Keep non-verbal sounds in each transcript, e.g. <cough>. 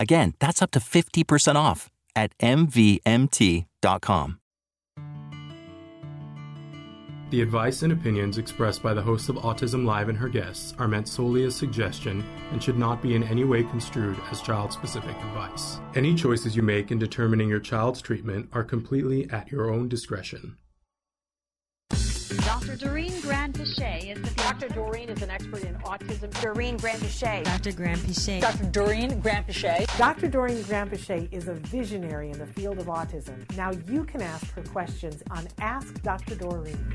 Again, that's up to 50% off at MVMT.com. The advice and opinions expressed by the host of Autism Live and her guests are meant solely as suggestion and should not be in any way construed as child specific advice. Any choices you make in determining your child's treatment are completely at your own discretion. Dr. Doreen Granpeesheh is the Dr. Doreen is an expert in autism. Doreen Granpeesheh. Dr. Granpeesheh. Dr. Doreen Granpeesheh. Dr. Doreen Granpeesheh is a visionary in the field of autism. Now you can ask her questions on Ask Dr. Doreen.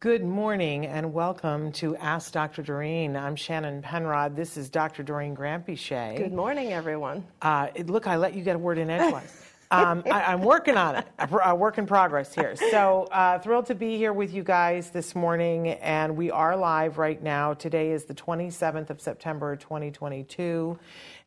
Good morning and welcome to Ask Dr. Doreen. I'm Shannon Penrod. This is Dr. Doreen Granpeesheh. Good morning, everyone. Uh, look, I let you get a word in edgewise. <laughs> um, I, am working on it, a, work in progress here. So uh, thrilled to be here with you guys this morning, and we are live right now. Today is the 27th of September, 2022,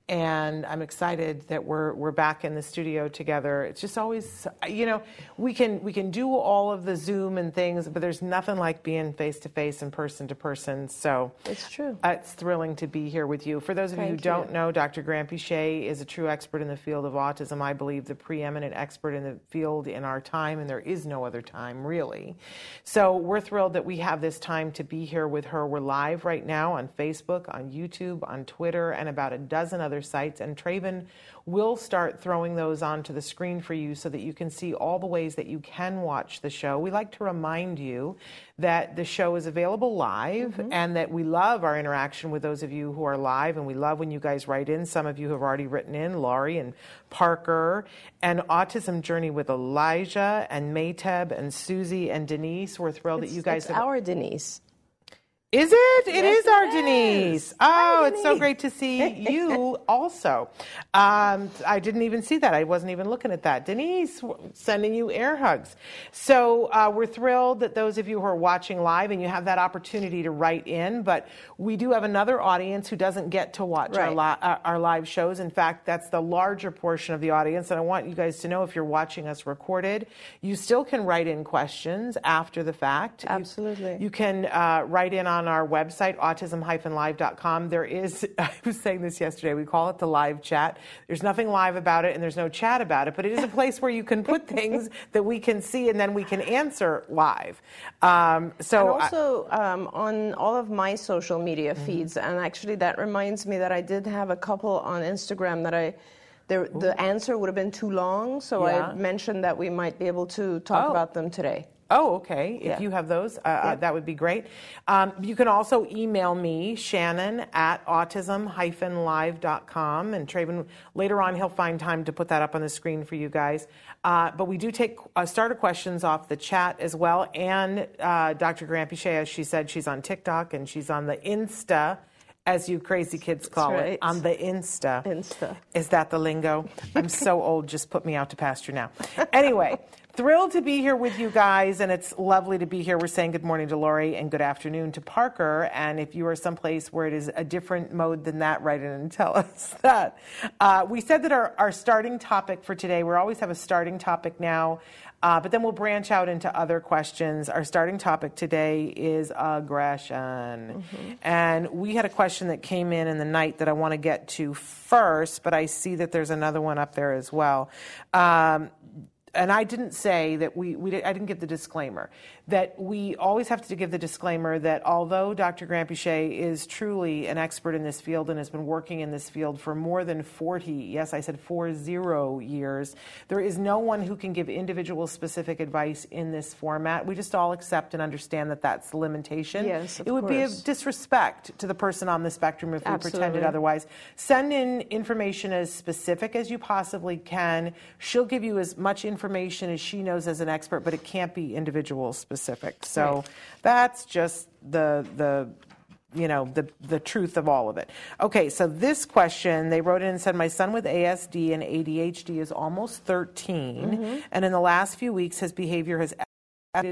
and I'm excited that we're we're back in the studio together. It's just always, you know, we can we can do all of the Zoom and things, but there's nothing like being face to face and person to person. So it's true. Uh, it's thrilling to be here with you. For those of Thank you who don't know, Dr. Granpeesheh is a true expert in the field of autism. I believe the preeminent expert in the field in our time, and there is no other time really. So we're thrilled that we have this time to be here with her. We're live right now on Facebook, on YouTube, on Twitter, and about a dozen other other sites. And Traven will start throwing those onto the screen for you so that you can see all the ways that you can watch the show. We like to remind you that the show is available live mm-hmm. and that we love our interaction with those of you who are live. And we love when you guys write in. Some of you have already written in, Laurie and Parker, and Autism Journey with Elijah and Mayteb and Susie and Denise. We're thrilled it's, that you guys it's have. our Denise. Is it? It yes, is our it Denise. Is. Oh, Hi, it's Denise. so great to see you also. Um, I didn't even see that. I wasn't even looking at that. Denise, sending you air hugs. So uh, we're thrilled that those of you who are watching live and you have that opportunity to write in. But we do have another audience who doesn't get to watch right. our, li- uh, our live shows. In fact, that's the larger portion of the audience. And I want you guys to know if you're watching us recorded, you still can write in questions after the fact. Absolutely. You, you can uh, write in on on our website, autism-live.com. There is, <laughs> I was saying this yesterday, we call it the live chat. There's nothing live about it and there's no chat about it, but it is a <laughs> place where you can put things that we can see and then we can answer live. Um, so and also um, on all of my social media mm-hmm. feeds, and actually that reminds me that I did have a couple on Instagram that I the, the answer would have been too long, so yeah. I mentioned that we might be able to talk oh. about them today. Oh, okay. If you have those, uh, uh yeah. that would be great. Um, you can also email me, Shannon at autism-live.com. And Traven, later on, he'll find time to put that up on the screen for you guys. Uh, but we do take uh, starter questions off the chat as well. And uh, Dr. Granpeesheh, as she said, she's on TikTok and she's on the Insta as you crazy kids call right. it, on the Insta. Insta. Is that the lingo? <laughs> I'm so old, just put me out to pasture now. Anyway, thrilled to be here with you guys, and it's lovely to be here. We're saying good morning to Lori and good afternoon to Parker. And if you are someplace where it is a different mode than that, write in and tell <laughs> us that. Uh, we said that our, our starting topic for today, we always have a starting topic now. Uh, but then we'll branch out into other questions. Our starting topic today is aggression. Mm-hmm. And we had a question that came in in the night that I want to get to first, but I see that there's another one up there as well. Um, and I didn't say that we, we I didn't give the disclaimer that we always have to give the disclaimer that although Dr. Granpeesheh is truly an expert in this field and has been working in this field for more than 40, yes, I said four zero years, there is no one who can give individual specific advice in this format. We just all accept and understand that that's the limitation. Yes, it would course. be a disrespect to the person on the spectrum if Absolutely. we pretended otherwise. Send in information as specific as you possibly can. She'll give you as much information as she knows as an expert, but it can't be individual specific. So Right. that's just the the you know the the truth of all of it. Okay, so this question they wrote in and said my son with ASD and ADHD is almost 13 mm-hmm. and in the last few weeks his behavior has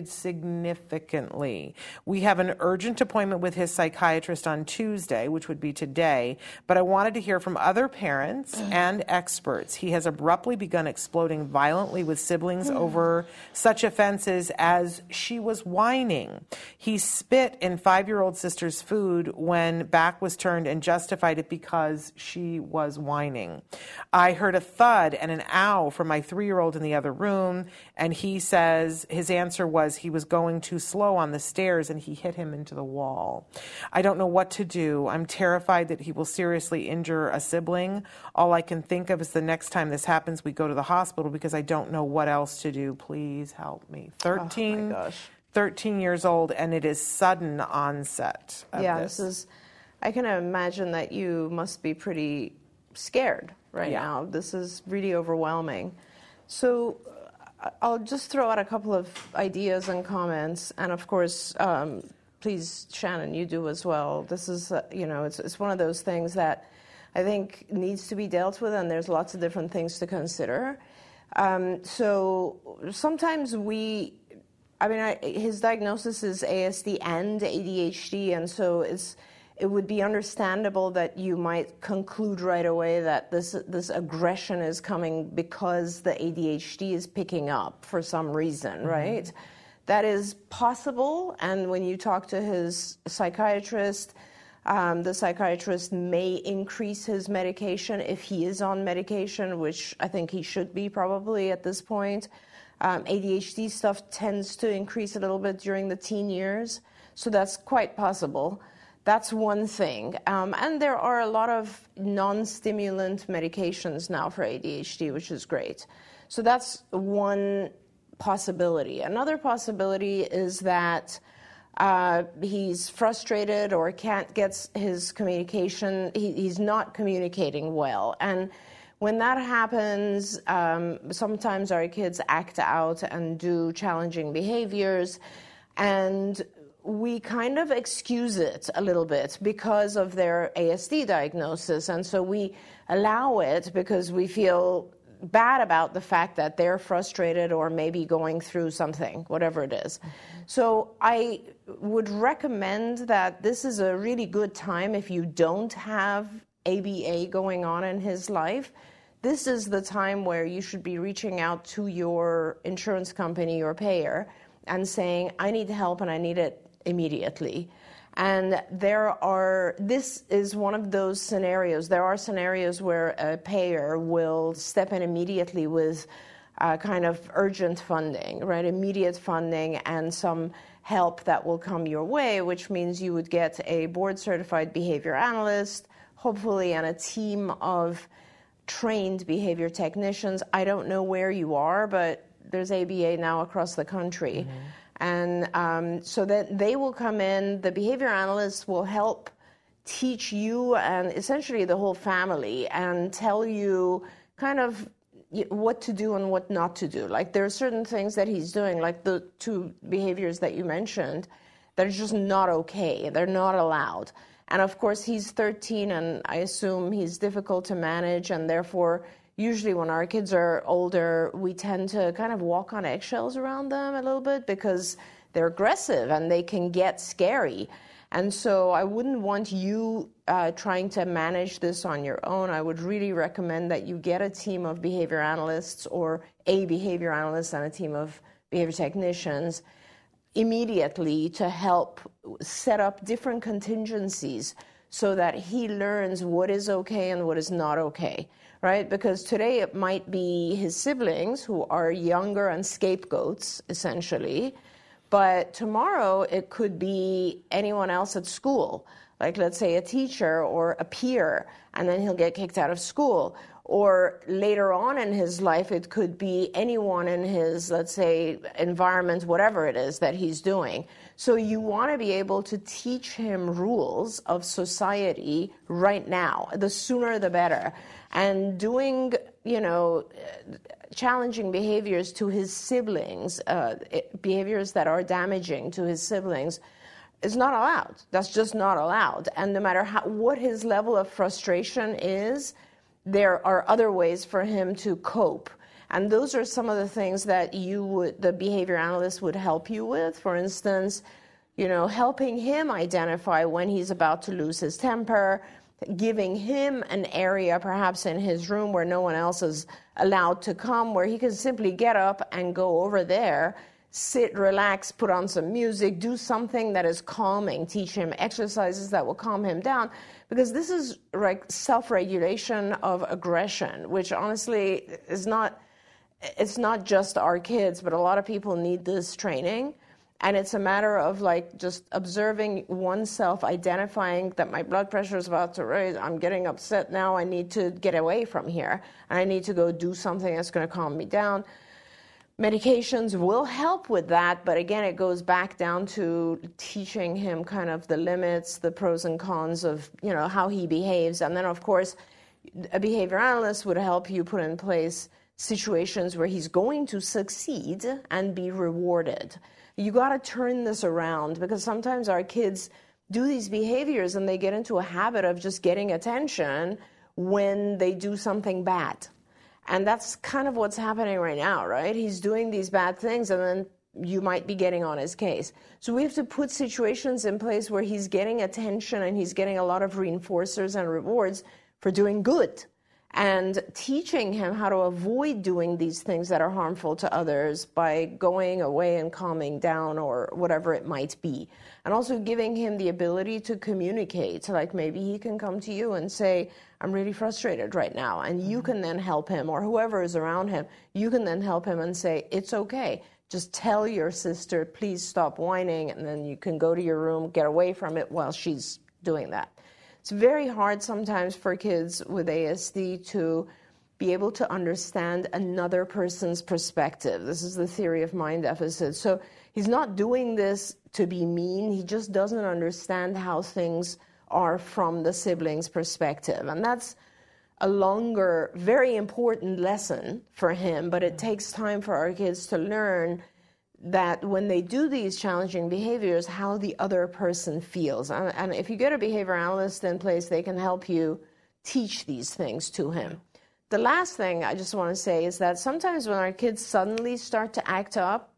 significantly. We have an urgent appointment with his psychiatrist on Tuesday, which would be today, but I wanted to hear from other parents mm. and experts. He has abruptly begun exploding violently with siblings mm. over such offenses as she was whining. He spit in five year old sister's food when back was turned and justified it because she was whining. I heard a thud and an ow from my three year old in the other room, and he says his answer was he was going too slow on the stairs and he hit him into the wall. I don't know what to do. I'm terrified that he will seriously injure a sibling. All I can think of is the next time this happens, we go to the hospital because I don't know what else to do. Please help me. 13, gosh. 13 years old, and it is sudden onset. Of yeah, this. this is. I can imagine that you must be pretty scared right Yeah. now. This is really overwhelming. So, I'll just throw out a couple of ideas and comments, and of course, um, please, Shannon, you do as well. This is, uh, you know, it's it's one of those things that I think needs to be dealt with, and there's lots of different things to consider. Um, so sometimes we I mean, I, his diagnosis is ASD and ADHD, and so it's it would be understandable that you might conclude right away that this this aggression is coming because the ADHD is picking up for some reason, right? That is possible, and when you talk to his psychiatrist, um, the psychiatrist may increase his medication if he is on medication, which I think he should be probably at this point. Um, ADHD stuff tends to increase a little bit during the teen years, so that's quite possible. That's one thing. Um, and there are a lot of non stimulant medications now for ADHD, which is great. So that's one possibility. Another possibility is that uh, he's frustrated or can't get his communication, he, he's not communicating well. And when that happens, um, sometimes our kids act out and do challenging behaviors, and we kind of excuse it a little bit because of their ASD diagnosis. And so we allow it because we feel bad about the fact that they're frustrated or maybe going through something, whatever it is. So I would recommend that this is a really good time if you don't have ABA going on in his life. This is the time where you should be reaching out to your insurance company or payer and saying, I need help and I need it immediately. And there are, this is one of those scenarios. There are scenarios where a payer will step in immediately with uh, kind of urgent funding, right? Immediate funding and some help that will come your way, which means you would get a board certified behavior analyst, hopefully, and a team of trained behavior technicians. I don't know where you are, but there's ABA now across the country. Mm-hmm. And um, so that they will come in, the behavior analysts will help teach you and essentially the whole family and tell you kind of what to do and what not to do. Like there are certain things that he's doing, like the two behaviors that you mentioned, that are just not okay. They're not allowed. And of course, he's 13, and I assume he's difficult to manage, and therefore, usually when our kids are older, we tend to kind of walk on eggshells around them a little bit because they're aggressive and they can get scary. And so I wouldn't want you uh, trying to manage this on your own. I would really recommend that you get a team of behavior analysts or a behavior analyst and a team of behavior technicians immediately to help set up different contingencies so that he learns what is okay and what is not okay, right? Because today it might be his siblings who are younger and scapegoats, essentially, but tomorrow it could be anyone else at school, like let's say a teacher or a peer, and then he'll get kicked out of school or later on in his life, it could be anyone in his, let's say, environment, whatever it is that he's doing. So you want to be able to teach him rules of society right now. The sooner the better. And doing, you know, challenging behaviors to his siblings, uh, behaviors that are damaging to his siblings, is not allowed. That's just not allowed. And no matter how, what his level of frustration is, there are other ways for him to cope. And those are some of the things that you would, the behavior analyst would help you with. For instance, you know, helping him identify when he's about to lose his temper, giving him an area perhaps in his room where no one else is allowed to come, where he can simply get up and go over there, sit, relax, put on some music, do something that is calming, teach him exercises that will calm him down because this is like self-regulation of aggression, which honestly is not it's not just our kids, but a lot of people need this training. And it's a matter of like just observing oneself, identifying that my blood pressure is about to raise. I'm getting upset now. I need to get away from here. I need to go do something that's going to calm me down medications will help with that, but again, it goes back down to teaching him kind of the limits, the pros and cons of you know how he behaves, and then of course, a behavior analyst would help you put in place situations where he's going to succeed and be rewarded. You got to turn this around because sometimes our kids do these behaviors and they get into a habit of just getting attention when they do something bad and that's kind of what's happening right now, right? He's doing these bad things and then you might be getting on his case. So we have to put situations in place where he's getting attention and he's getting a lot of reinforcers and rewards for doing good and teaching him how to avoid doing these things that are harmful to others by going away and calming down or whatever it might be. And also giving him the ability to communicate. Like maybe he can come to you and say, I'm really frustrated right now. And you can then help him or whoever is around him, you can then help him and say, It's okay. Just tell your sister, please stop whining. And then you can go to your room, get away from it while she's doing that. It's very hard sometimes for kids with ASD to be able to understand another person's perspective. This is the theory of mind deficit. So he's not doing this to be mean, he just doesn't understand how things are from the sibling's perspective. And that's a longer, very important lesson for him, but it takes time for our kids to learn that when they do these challenging behaviors, how the other person feels. And, and, if you get a behavior analyst in place, they can help you teach these things to him. The last thing I just want to say is that sometimes when our kids suddenly start to act up,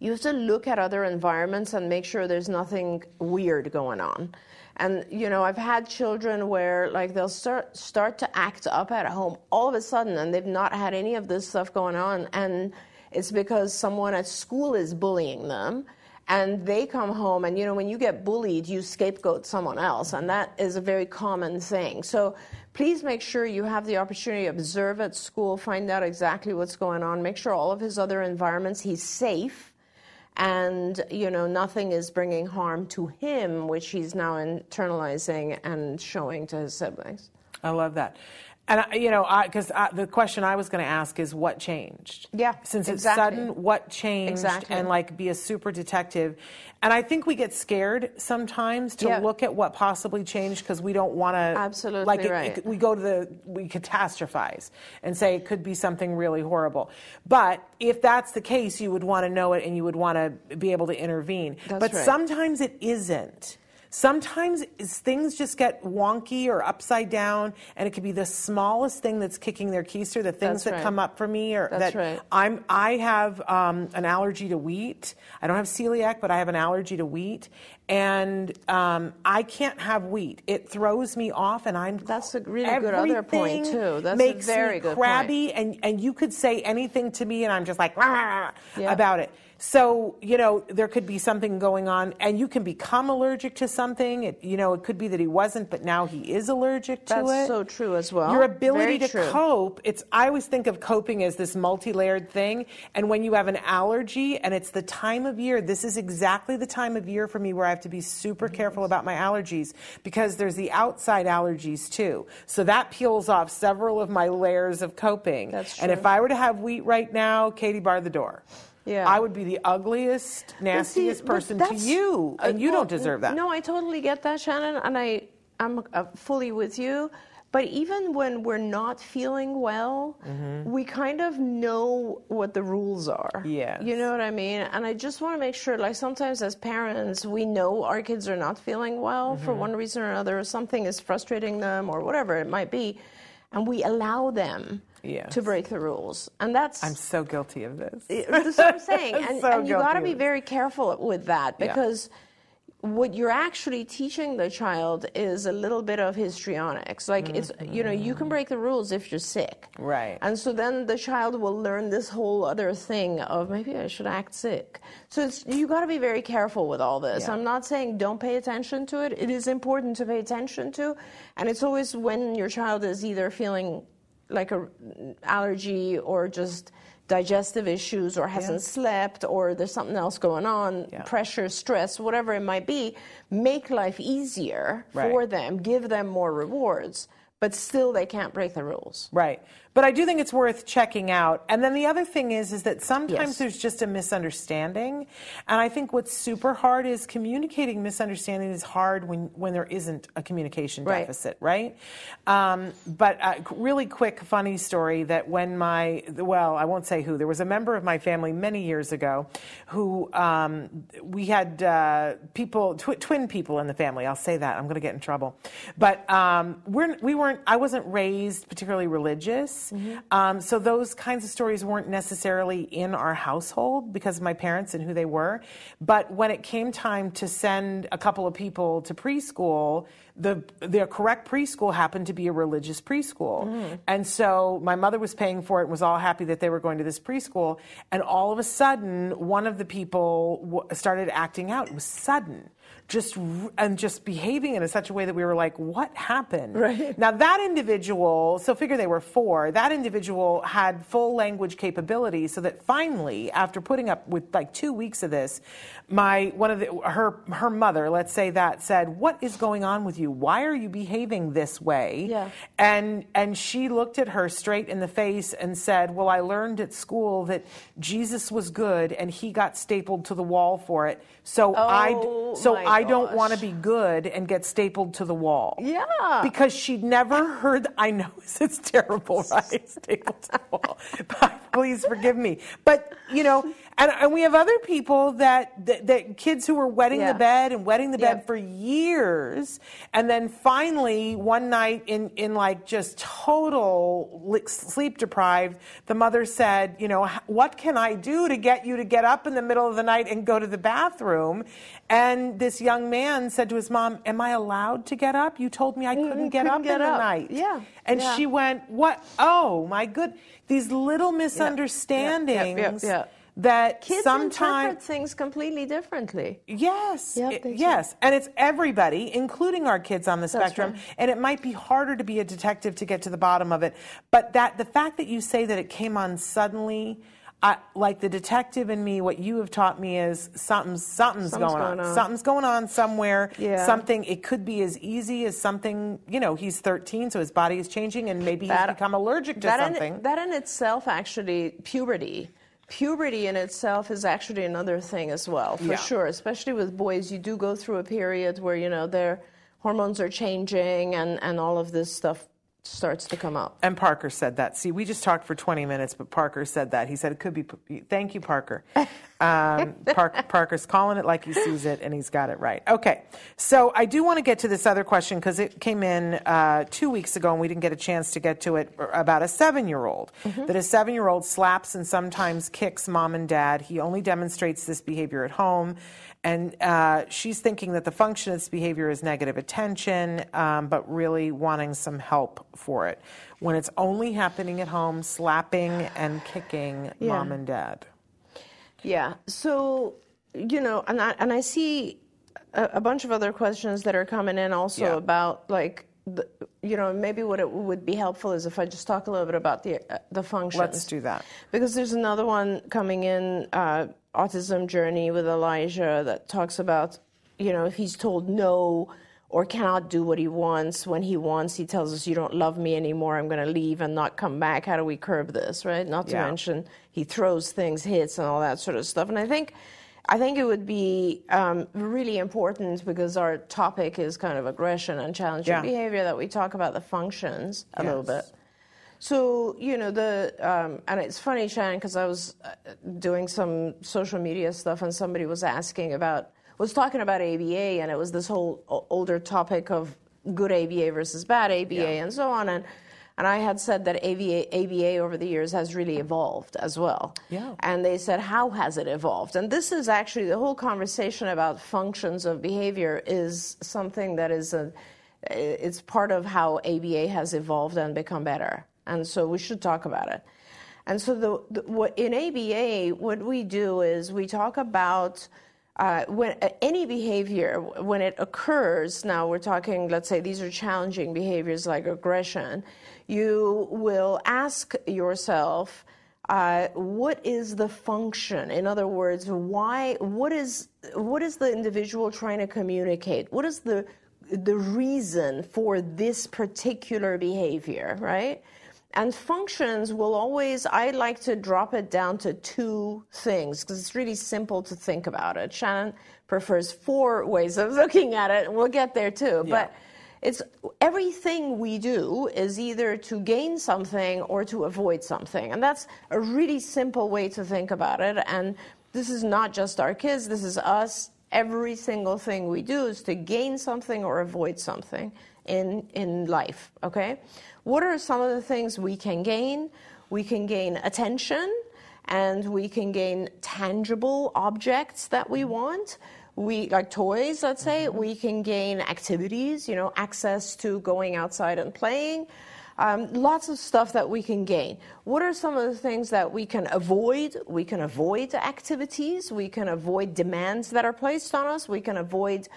you have to look at other environments and make sure there's nothing weird going on. And you know, I've had children where like they'll start start to act up at home all of a sudden, and they've not had any of this stuff going on, and it's because someone at school is bullying them and they come home and you know when you get bullied you scapegoat someone else and that is a very common thing. So please make sure you have the opportunity to observe at school find out exactly what's going on make sure all of his other environments he's safe and you know nothing is bringing harm to him which he's now internalizing and showing to his siblings. I love that and you know, because the question I was going to ask is what changed? Yeah, since exactly. it's sudden, what changed? Exactly. And like be a super detective. And I think we get scared sometimes to yeah. look at what possibly changed because we don't want to. Absolutely like it, right. It, we go to the we catastrophize and say it could be something really horrible. But if that's the case, you would want to know it and you would want to be able to intervene. That's but right. sometimes it isn't. Sometimes things just get wonky or upside down, and it could be the smallest thing that's kicking their keister. The things that's that right. come up for me, or that's that right. I'm I have um, an allergy to wheat. I don't have celiac, but I have an allergy to wheat, and um, I can't have wheat. It throws me off, and I'm. That's a really good other point too. That's makes a very me good crabby, point. and and you could say anything to me, and I'm just like yeah. about it. So, you know, there could be something going on, and you can become allergic to something. It, you know, it could be that he wasn't, but now he is allergic to That's it. That's so true as well. Your ability Very to true. cope, it's I always think of coping as this multi-layered thing. And when you have an allergy and it's the time of year, this is exactly the time of year for me where I have to be super careful about my allergies because there's the outside allergies too. So that peels off several of my layers of coping. That's true. And if I were to have wheat right now, Katie bar the door. Yeah. I would be the ugliest, But see, nastiest person to you, and you well, don't deserve that. No, I totally get that, Shannon, and I I'm uh, fully with you. But even when we're not feeling well, Mm-hmm. we kind of know what the rules are. Yes. You know what I mean? And I just want to make sure, like sometimes as parents, we know our kids are not feeling well for Mm-hmm. one reason or another, or something is frustrating them, or whatever it might be, and we allow them Yes. to break the rules. And that's I'm so guilty of this. that's what I'm saying. <laughs> And, So and you got to be very careful with that Yeah. What you're actually teaching the child is a little bit of histrionics. Like it's you know you can mm-hmm. break the rules if you're sick, Right. And so then the child will learn this whole other thing of maybe I should act sick. So it's you got to be very careful with all this. Yeah. I'm not saying don't pay attention to it. It is important to pay attention to, and it's always when your child is either feeling like a allergy or just digestive issues or hasn't slept or there's something else going on Yeah. pressure stress whatever it might be make life easier Right. for them give them more rewards but still they can't break the rules Right. But I do think it's worth checking out. And then the other thing is is that sometimes Yes. there's just a misunderstanding. And I think what's super hard is communicating misunderstanding is hard when, when there isn't a communication Right. deficit, right? Um, but a really quick funny story that when my well, I won't say who, there was a member of my family many years ago who um, we had uh, people tw- twin people in the family. I'll say that. I'm going to get in trouble. But um, we're, we weren't I wasn't raised particularly religious. Um, so those kinds of stories weren't necessarily in our household because of my parents and who they were. But when it came time to send a couple of people to preschool, the the correct preschool happened to be a religious preschool. And so my mother was paying for it and was all happy that they were going to this preschool. And all of a sudden, one of the people w- started acting out. It was sudden. Just and just behaving in such a way that we were like, "What happened?" Right. Now that individual, so figure they were four. That individual had full language capability, so that finally, after putting up with like two weeks of this, my one of the her her mother, let's say that, said, "What is going on with you? Why are you behaving this way?" Yeah. And and she looked at her straight in the face and said, "Well, I learned at school that Jesus was good, and he got stapled to the wall for it. So I Oh, so my I don't want to be good and get stapled to the wall." Yeah. Because she'd never heard, I know it's terrible, <laughs> right? Stapled to the wall. <laughs> Please forgive me. But, you know, and, and we have other people that, that, that kids who were wetting Yeah. the bed and wetting the bed for years. And then finally, one night in, in like just total sleep deprived, the mother said, you know, what can I do to get you to get up in the middle of the night and go to the bathroom? And this young man said to his mom, am I allowed to get up? You told me I couldn't mm-hmm. get couldn't up get in the night. Yeah, And yeah. she went, what? Oh my good. These little misunderstandings yeah. That kids sometimes interpret things completely differently Yes. Yep, it- yes. And it's everybody, including our kids on the spectrum. right. And it might be harder to be a detective to get to the bottom of it. But that the fact that you say that it came on suddenly, I, like the detective in me, what you have taught me is something's something's, Something's going, on. on. Something's going on somewhere. Yeah. Something. It could be as easy as something. You know, he's 13, so his body is changing, and maybe he's become allergic to that something. In, that in itself, actually, puberty. Puberty in itself is actually another thing as well, for Yeah. sure. Especially with boys, you do go through a period where you know their hormones are changing and and all of this stuff starts to come up. And Parker said that. See, we just talked for 20 minutes, but Parker said that. He said it could be. Thank you, Parker. <laughs> Um, Park, Parker's calling it like he sees it, and he's got it right. Okay, so I do want to get to this other question because it came in uh, two weeks ago, and we didn't get a chance to get to it about a seven-year-old. Mm-hmm. That a seven-year-old slaps and sometimes kicks mom and dad. He only demonstrates this behavior at home. And uh, she's thinking that the function of this behavior is negative attention, um, but really wanting some help for it. When it's only happening at home, slapping and kicking <sighs> yeah. mom and dad. Yeah. So, you know, and I, and I see a, a bunch of other questions that are coming in also yeah. about like the, you know, maybe what it would be helpful is if I just talk a little bit about the uh, the functions. Let's do that. Because there's another one coming in, uh, autism journey with Elijah, that talks about, you know, if he's told no or cannot do what he wants when he wants, he tells us, "You don't love me anymore. I'm going to leave and not come back." How do we curb this, right? Not to yeah. mention he throws things, hits, and all that sort of stuff. And I think I think it would be um, really important because our topic is kind of aggression and challenging yeah. behavior that we talk about the functions a yes. little bit. So you know the um, and it's funny, Shannon, because I was uh, doing some social media stuff and somebody was asking about was talking about ABA and it was this whole older topic of good ABA versus bad ABA yeah. and so on and and I had said that ABA, ABA over the years has really evolved as well. Yeah. And they said, how has it evolved? And this is actually the whole conversation about functions of behavior is something that is a, it's part of how ABA has evolved and become better. And so we should talk about it. And so the, the what, in ABA, what we do is we talk about uh, when uh, any behavior when it occurs now we're talking let's say these are challenging behaviors like aggression you will ask yourself, uh, what is the function? In other words, why? What is what is the individual trying to communicate? What is the the reason for this particular behavior, right? And functions will always, I like to drop it down to two things because it's really simple to think about it. Shannon prefers four ways of <laughs> looking at it, and we'll get there too. Yeah. But it's everything we do is either to gain something or to avoid something. And that's a really simple way to think about it. And this is not just our kids, this is us. Every single thing we do is to gain something or avoid something in, in life, okay? What are some of the things we can gain? We can gain attention and we can gain tangible objects that we want. We like toys let's say mm-hmm. we can gain activities you know access to going outside and playing. Um, lots of stuff that we can gain. What are some of the things that we can avoid? We can avoid activities. We can avoid demands that are placed on us. We can avoid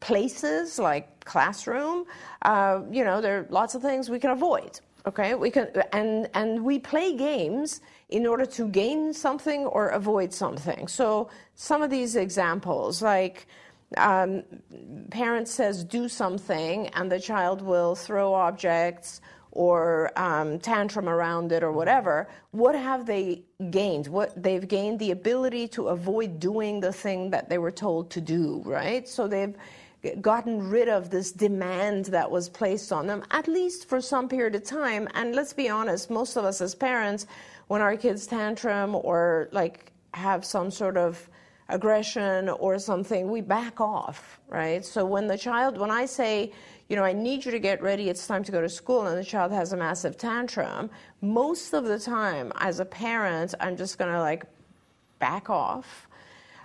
places like classroom uh, you know there are lots of things we can avoid okay we can and and we play games in order to gain something or avoid something. So some of these examples, like um, parent says do something, and the child will throw objects or um, tantrum around it or whatever. What have they gained? What they've gained the ability to avoid doing the thing that they were told to do, right? So they've gotten rid of this demand that was placed on them, at least for some period of time. And let's be honest, most of us as parents when our kids tantrum or like have some sort of aggression or something, we back off, right? So when the child, when I say, you know, I need you to get ready, it's time to go to school, and the child has a massive tantrum, most of the time, as a parent, I'm just gonna like back off.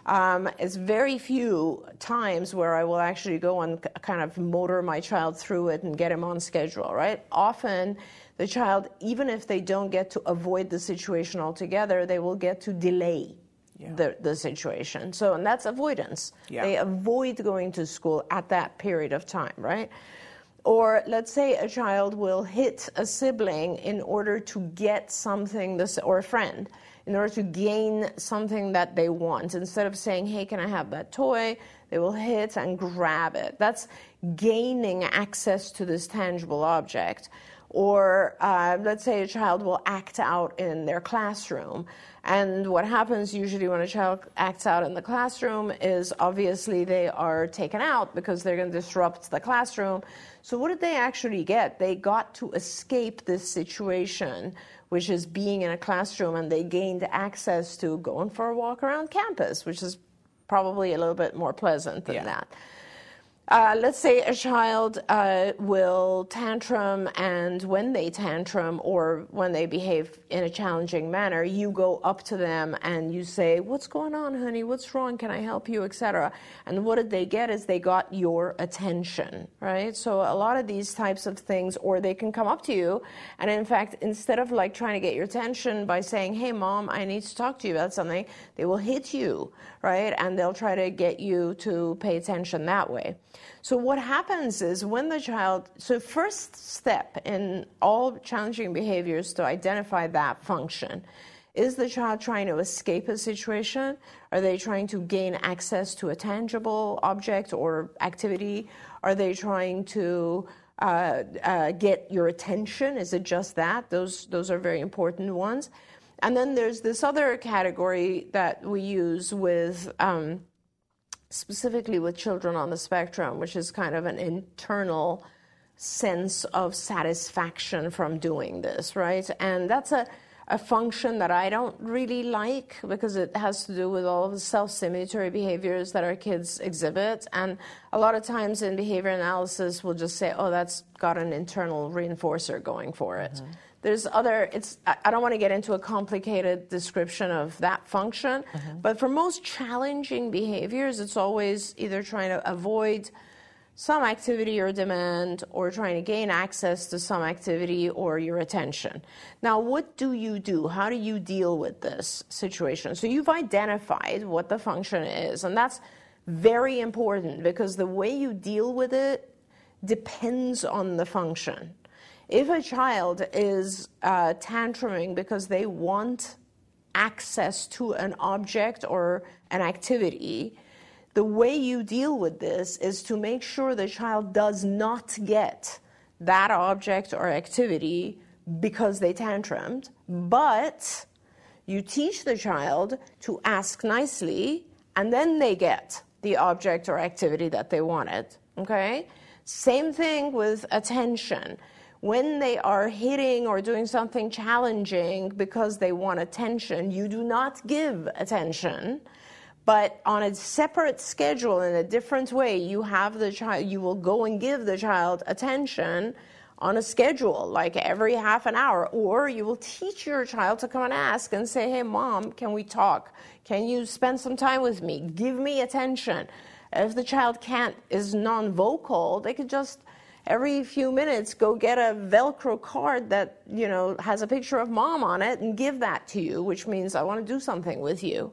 Um, it's very few times where I will actually go and kind of motor my child through it and get him on schedule, right? Often, the child, even if they don't get to avoid the situation altogether, they will get to delay yeah. the, the situation. So, and that's avoidance. Yeah. They avoid going to school at that period of time, right? Or let's say a child will hit a sibling in order to get something, this, or a friend, in order to gain something that they want. Instead of saying, hey, can I have that toy? They will hit and grab it. That's gaining access to this tangible object. Or uh, let's say a child will act out in their classroom. And what happens usually when a child acts out in the classroom is obviously they are taken out because they're going to disrupt the classroom. So, what did they actually get? They got to escape this situation, which is being in a classroom, and they gained access to going for a walk around campus, which is probably a little bit more pleasant than yeah. that. Uh, let's say a child uh, will tantrum, and when they tantrum or when they behave in a challenging manner, you go up to them and you say, "What's going on, honey? What's wrong? Can I help you?" etc. And what did they get? Is they got your attention, right? So a lot of these types of things, or they can come up to you, and in fact, instead of like trying to get your attention by saying, "Hey, mom, I need to talk to you about something," they will hit you, right? And they'll try to get you to pay attention that way. So what happens is when the child, so first step in all challenging behaviors to identify that function. Is the child trying to escape a situation? Are they trying to gain access to a tangible object or activity? Are they trying to uh, uh, get your attention? Is it just that? Those, those are very important ones. And then there's this other category that we use with um, specifically with children on the spectrum, which is kind of an internal sense of satisfaction from doing this, right? And that's a, a function that I don't really like because it has to do with all of the self simulatory behaviors that our kids exhibit. And a lot of times in behavior analysis, we'll just say, oh, that's got an internal reinforcer going for it. Mm-hmm. There's other, it's, I don't want to get into a complicated description of that function, mm-hmm. but for most challenging behaviors, it's always either trying to avoid some activity or demand or trying to gain access to some activity or your attention. Now, what do you do? How do you deal with this situation? So you've identified what the function is, and that's very important because the way you deal with it depends on the function. If a child is uh, tantruming because they want access to an object or an activity, the way you deal with this is to make sure the child does not get that object or activity because they tantrumed, but you teach the child to ask nicely and then they get the object or activity that they wanted. Okay? Same thing with attention when they are hitting or doing something challenging because they want attention, you do not give attention. But on a separate schedule in a different way, you have the child, you will go and give the child attention on a schedule, like every half an hour. Or you will teach your child to come and ask and say, Hey, mom, can we talk? Can you spend some time with me? Give me attention. If the child can't, is non vocal, they could just every few minutes go get a velcro card that you know has a picture of mom on it and give that to you which means i want to do something with you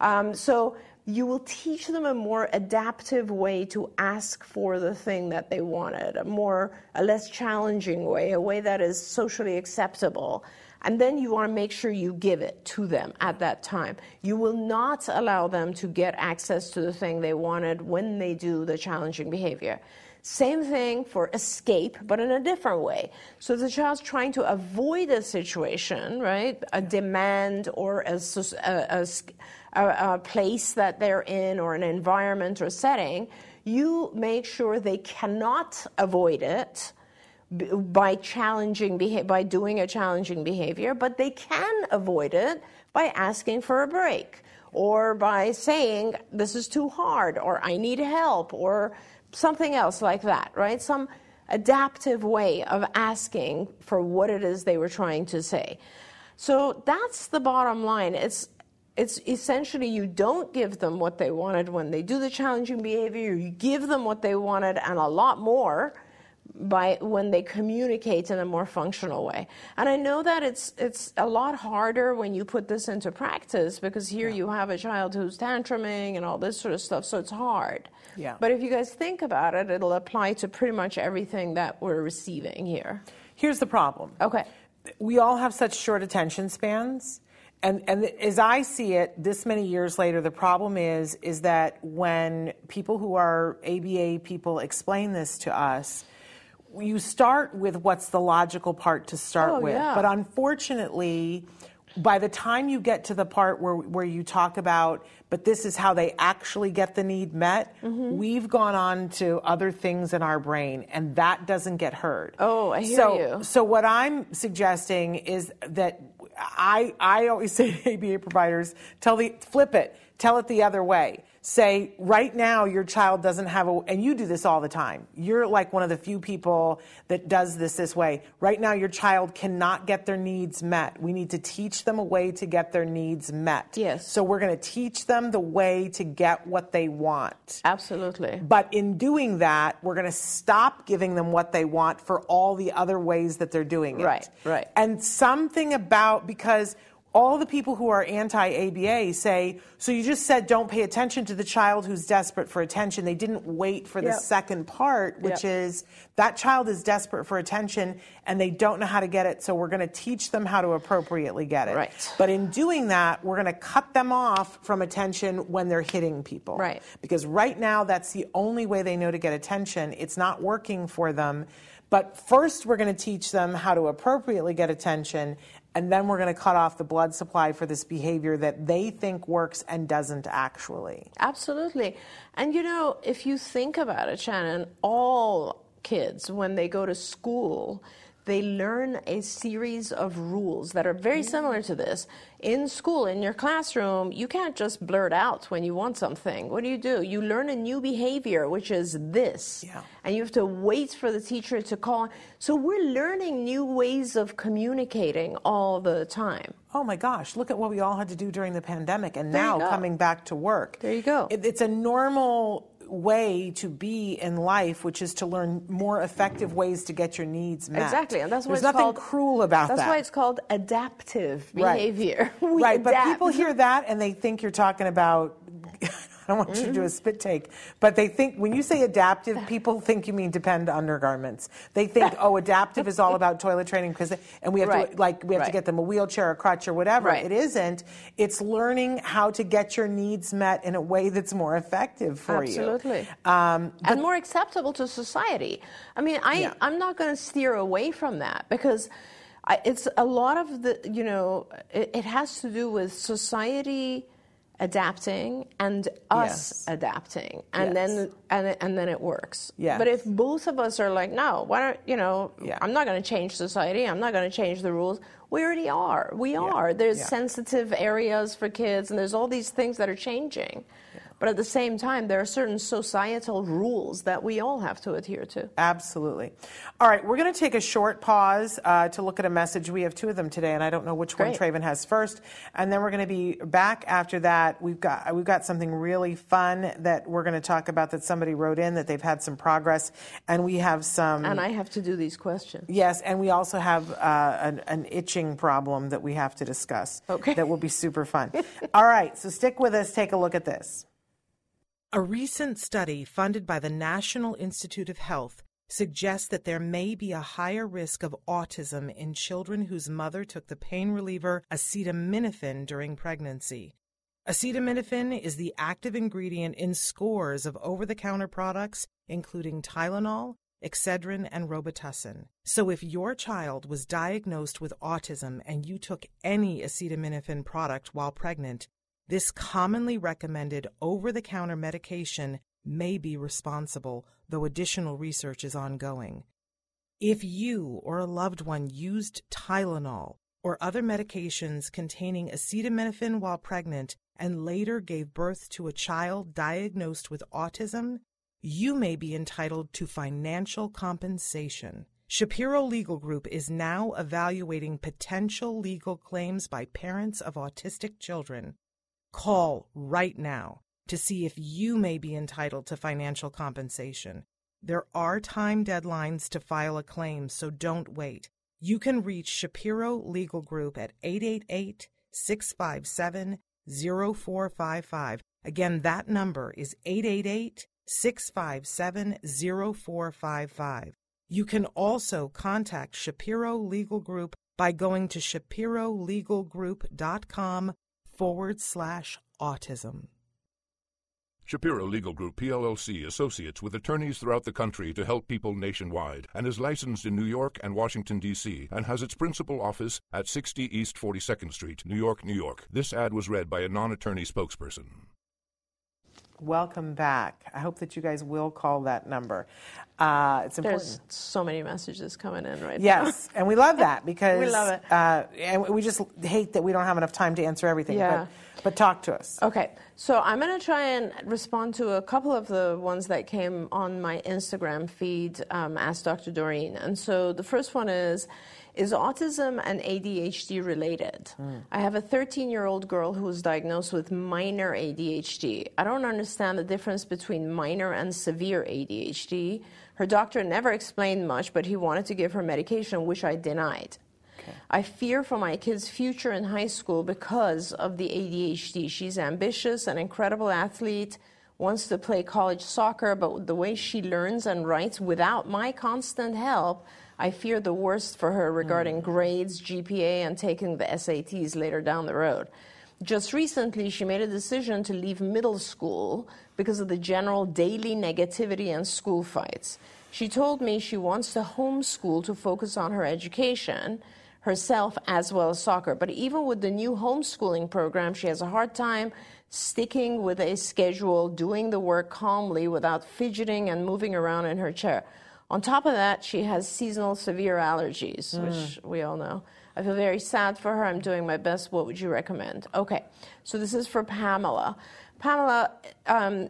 um, so you will teach them a more adaptive way to ask for the thing that they wanted a more a less challenging way a way that is socially acceptable and then you want to make sure you give it to them at that time. You will not allow them to get access to the thing they wanted when they do the challenging behavior. Same thing for escape, but in a different way. So the child's trying to avoid a situation, right? A demand or a, a, a, a place that they're in or an environment or setting. You make sure they cannot avoid it by challenging by doing a challenging behavior, but they can avoid it by asking for a break or by saying this is too hard or I need help or something else like that, right? Some adaptive way of asking for what it is they were trying to say. So that's the bottom line. It's it's essentially you don't give them what they wanted when they do the challenging behavior. You give them what they wanted and a lot more by when they communicate in a more functional way. And I know that it's it's a lot harder when you put this into practice because here yeah. you have a child who's tantruming and all this sort of stuff, so it's hard. Yeah. But if you guys think about it, it'll apply to pretty much everything that we're receiving here. Here's the problem. Okay. We all have such short attention spans. And, and as I see it, this many years later, the problem is is that when people who are ABA people explain this to us, you start with what's the logical part to start oh, with. Yeah. But unfortunately, by the time you get to the part where, where you talk about, but this is how they actually get the need met, mm-hmm. we've gone on to other things in our brain, and that doesn't get heard. Oh, I hear so, you. So what I'm suggesting is that I I always <laughs> say to ABA providers, tell the flip it, tell it the other way. Say right now your child doesn't have a and you do this all the time. You're like one of the few people that does this this way. Right now your child cannot get their needs met. We need to teach them a way to get their needs met. Yes. So we're going to teach them the way to get what they want. Absolutely. But in doing that we're going to stop giving them what they want for all the other ways that they're doing it. Right right. And something about because all the people who are anti ABA say, so you just said don't pay attention to the child who's desperate for attention. They didn't wait for the yep. second part, which yep. is that child is desperate for attention and they don't know how to get it, so we're going to teach them how to appropriately get it. Right. But in doing that, we're going to cut them off from attention when they're hitting people. Right. Because right now, that's the only way they know to get attention. It's not working for them. But first, we're going to teach them how to appropriately get attention, and then we're going to cut off the blood supply for this behavior that they think works and doesn't actually. Absolutely. And you know, if you think about it, Shannon, all kids, when they go to school, they learn a series of rules that are very similar to this. In school, in your classroom, you can't just blurt out when you want something. What do you do? You learn a new behavior, which is this. Yeah. And you have to wait for the teacher to call. So we're learning new ways of communicating all the time. Oh my gosh, look at what we all had to do during the pandemic and there now coming back to work. There you go. It, it's a normal way to be in life, which is to learn more effective ways to get your needs met. Exactly, and that's why it's called. There's nothing called, cruel about that's that. That's why it's called adaptive behavior. <laughs> Right, right. but people hear that and they think you're talking about I don't want mm-hmm. you to do a spit take, but they think when you say adaptive, <laughs> people think you mean depend undergarments. They think, <laughs> oh, adaptive is all about toilet training because, and we have right. to like we have right. to get them a wheelchair, a crutch, or whatever. Right. It isn't. It's learning how to get your needs met in a way that's more effective for Absolutely. you, Absolutely. um, and more acceptable to society. I mean, I Yeah. I'm not going to steer away from that because. I, it's a lot of the, you know, it, it has to do with society adapting and us Yes. adapting and Yes. then and, and then it works Yes. but if both of us are like no why don't you know Yeah. i'm not going to change society i'm not going to change the rules we already are we are there's Yeah. sensitive areas for kids and there's all these things that are changing but at the same time there are certain societal rules that we all have to adhere to Absolutely. All right, we're going to take a short pause uh, to look at a message. We have two of them today, and I don't know which Great. one Traven has first. And then we're going to be back after that. We've got we've got something really fun that we're going to talk about that somebody wrote in that they've had some progress, and we have some. and i have to do these questions Yes, and we also have uh, an, an itching problem that we have to discuss. Okay. That will be super fun. All right, so stick with us. Take a look at this. A recent study funded by the National Institute of Health suggests that there may be a higher risk of autism in children whose mother took the pain reliever acetaminophen during pregnancy. Acetaminophen is the active ingredient in scores of over the counter products, including Tylenol, Excedrin, and Robitussin. So if your child was diagnosed with autism and you took any acetaminophen product while pregnant, this commonly recommended over the counter medication may be responsible, though additional research is ongoing. If you or a loved one used Tylenol or other medications containing acetaminophen while pregnant and later gave birth to a child diagnosed with autism, you may be entitled to financial compensation. Shapiro Legal Group is now evaluating potential legal claims by parents of autistic children. Call right now to see if you may be entitled to financial compensation. There are time deadlines to file a claim, so don't wait. You can reach Shapiro Legal Group at 888 657 0455. Again, that number is 888 657 0455. You can also contact Shapiro Legal Group by going to shapirolegalgroup.com forward slash autism. Shapiro Legal Group PLLC associates with attorneys throughout the country to help people nationwide and is licensed in New York and Washington, D.C., and has its principal office at 60 East 42nd Street, New York, New York. This ad was read by a non attorney spokesperson. Welcome back. I hope that you guys will call that number. Uh, it's important. There's so many messages coming in right yes, now. Yes, and we love that <laughs> because we love it. Uh, and we just hate that we don't have enough time to answer everything. Yeah. But, but talk to us. Okay, so I'm going to try and respond to a couple of the ones that came on my Instagram feed. Um, Ask Dr. Doreen, and so the first one is is autism and ADHD related? Mm. I have a 13 year old girl who was diagnosed with minor ADHD. I don't understand the difference between minor and severe ADHD. Her doctor never explained much, but he wanted to give her medication, which I denied. Okay. I fear for my kid's future in high school because of the ADHD. She's ambitious, an incredible athlete, wants to play college soccer, but the way she learns and writes without my constant help, I fear the worst for her regarding mm. grades, GPA, and taking the SATs later down the road. Just recently, she made a decision to leave middle school because of the general daily negativity and school fights. She told me she wants to homeschool to focus on her education, herself, as well as soccer. But even with the new homeschooling program, she has a hard time sticking with a schedule, doing the work calmly without fidgeting and moving around in her chair. On top of that, she has seasonal severe allergies, mm. which we all know. I feel very sad for her. I'm doing my best. What would you recommend? Okay, so this is for Pamela. Pamela, um,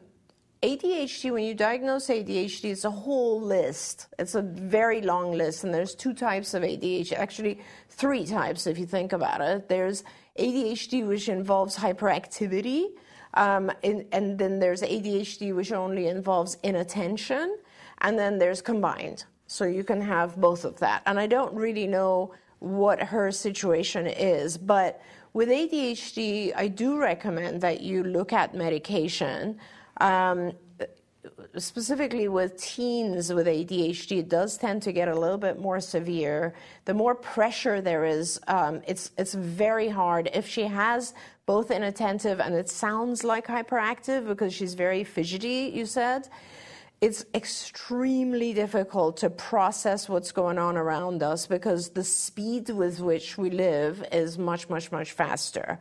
ADHD, when you diagnose ADHD, it's a whole list. It's a very long list, and there's two types of ADHD, actually, three types if you think about it. There's ADHD, which involves hyperactivity, um, and, and then there's ADHD, which only involves inattention and then there's combined. So you can have both of that. And I don't really know what her situation is, but with ADHD, I do recommend that you look at medication. Um, specifically with teens with ADHD, it does tend to get a little bit more severe. The more pressure there is, um, it's it's very hard. If she has both inattentive and it sounds like hyperactive because she's very fidgety, you said it's extremely difficult to process what's going on around us because the speed with which we live is much, much, much faster.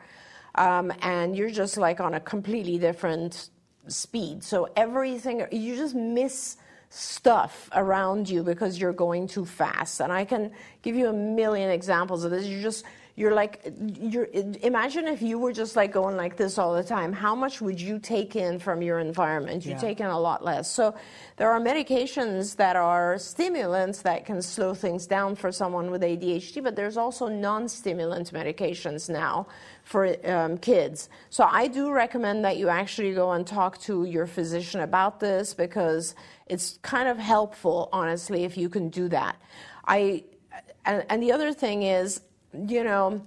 Um, and you're just like on a completely different speed. So everything, you just miss stuff around you because you're going too fast. And I can give you a million examples of this. You just, you're like you're imagine if you were just like going like this all the time how much would you take in from your environment? You yeah. take in a lot less. So there are medications that are stimulants that can slow things down for someone with ADHD but there's also non-stimulant medications now for um, kids. So I do recommend that you actually go and talk to your physician about this because it's kind of helpful honestly if you can do that. I and, and the other thing is you know,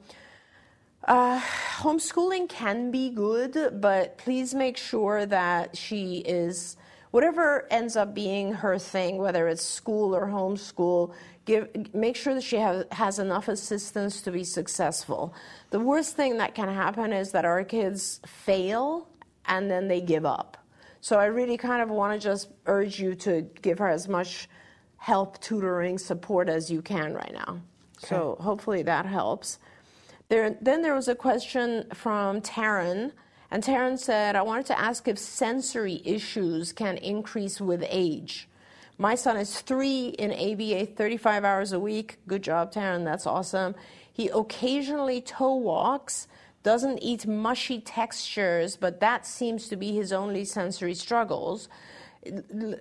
uh, homeschooling can be good, but please make sure that she is, whatever ends up being her thing, whether it's school or homeschool, give, make sure that she have, has enough assistance to be successful. The worst thing that can happen is that our kids fail and then they give up. So I really kind of want to just urge you to give her as much help, tutoring, support as you can right now. Okay. So hopefully that helps. There, then there was a question from Taryn, and Taryn said, I wanted to ask if sensory issues can increase with age. My son is three in ABA 35 hours a week. Good job, Taryn. That's awesome. He occasionally toe walks, doesn't eat mushy textures, but that seems to be his only sensory struggles.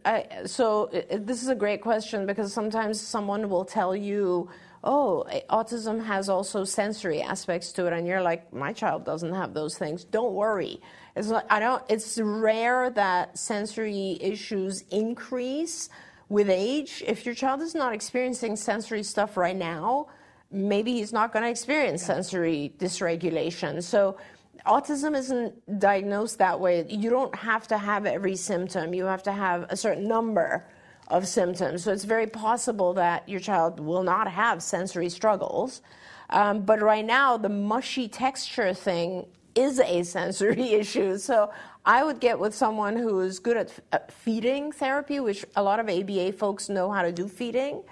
I, so, uh, this is a great question because sometimes someone will tell you, oh, eh, autism has also sensory aspects to it, and you're like, my child doesn't have those things. Don't worry. It's not, I don't. It's rare that sensory issues increase with age. If your child is not experiencing sensory stuff right now, maybe he's not going to experience yeah. sensory dysregulation. So autism isn't diagnosed that way. You don't have to have every symptom. You have to have a certain number of symptoms. So it's very possible that your child will not have sensory struggles. Um, but right now, the mushy texture thing is a sensory <laughs> issue. So I would get with someone who is good at, feeding therapy, which a lot of ABA folks know how to do feeding,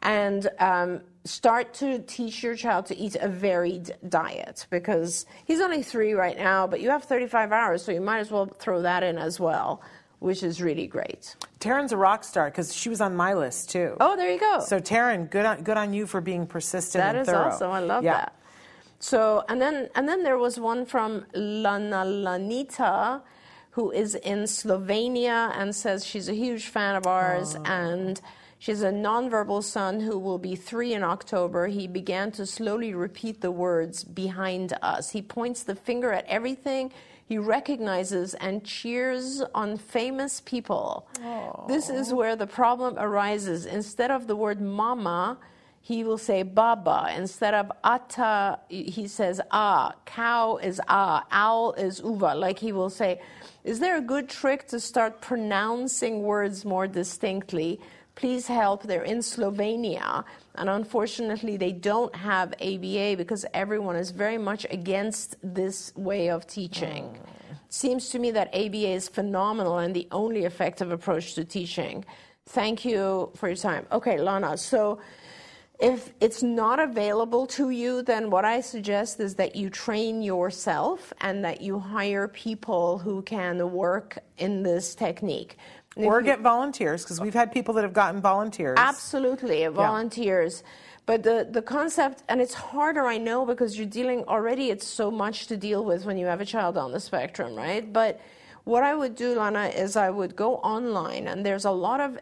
and um, start to teach your child to eat a varied diet because he's only three right now, but you have 35 hours, so you might as well throw that in as well which is really great. Taryn's a rock star because she was on my list too. Oh, there you go. So Taryn, good on good on you for being persistent. That and is thorough. awesome. I love yeah. that. So and then and then there was one from Lana Lanita, who is in Slovenia and says she's a huge fan of ours oh. and. She has a nonverbal son who will be three in October. He began to slowly repeat the words behind us. He points the finger at everything he recognizes and cheers on famous people. Aww. This is where the problem arises. Instead of the word mama, he will say baba. Instead of ata, he says ah. Cow is ah. Owl is uva. Like he will say, is there a good trick to start pronouncing words more distinctly? Please help. They're in Slovenia. And unfortunately, they don't have ABA because everyone is very much against this way of teaching. Mm. Seems to me that ABA is phenomenal and the only effective approach to teaching. Thank you for your time. Okay, Lana. So, if it's not available to you, then what I suggest is that you train yourself and that you hire people who can work in this technique. Or get volunteers, because we've had people that have gotten volunteers. Absolutely, volunteers. Yeah. But the, the concept, and it's harder, I know, because you're dealing already, it's so much to deal with when you have a child on the spectrum, right? But what I would do, Lana, is I would go online, and there's a lot of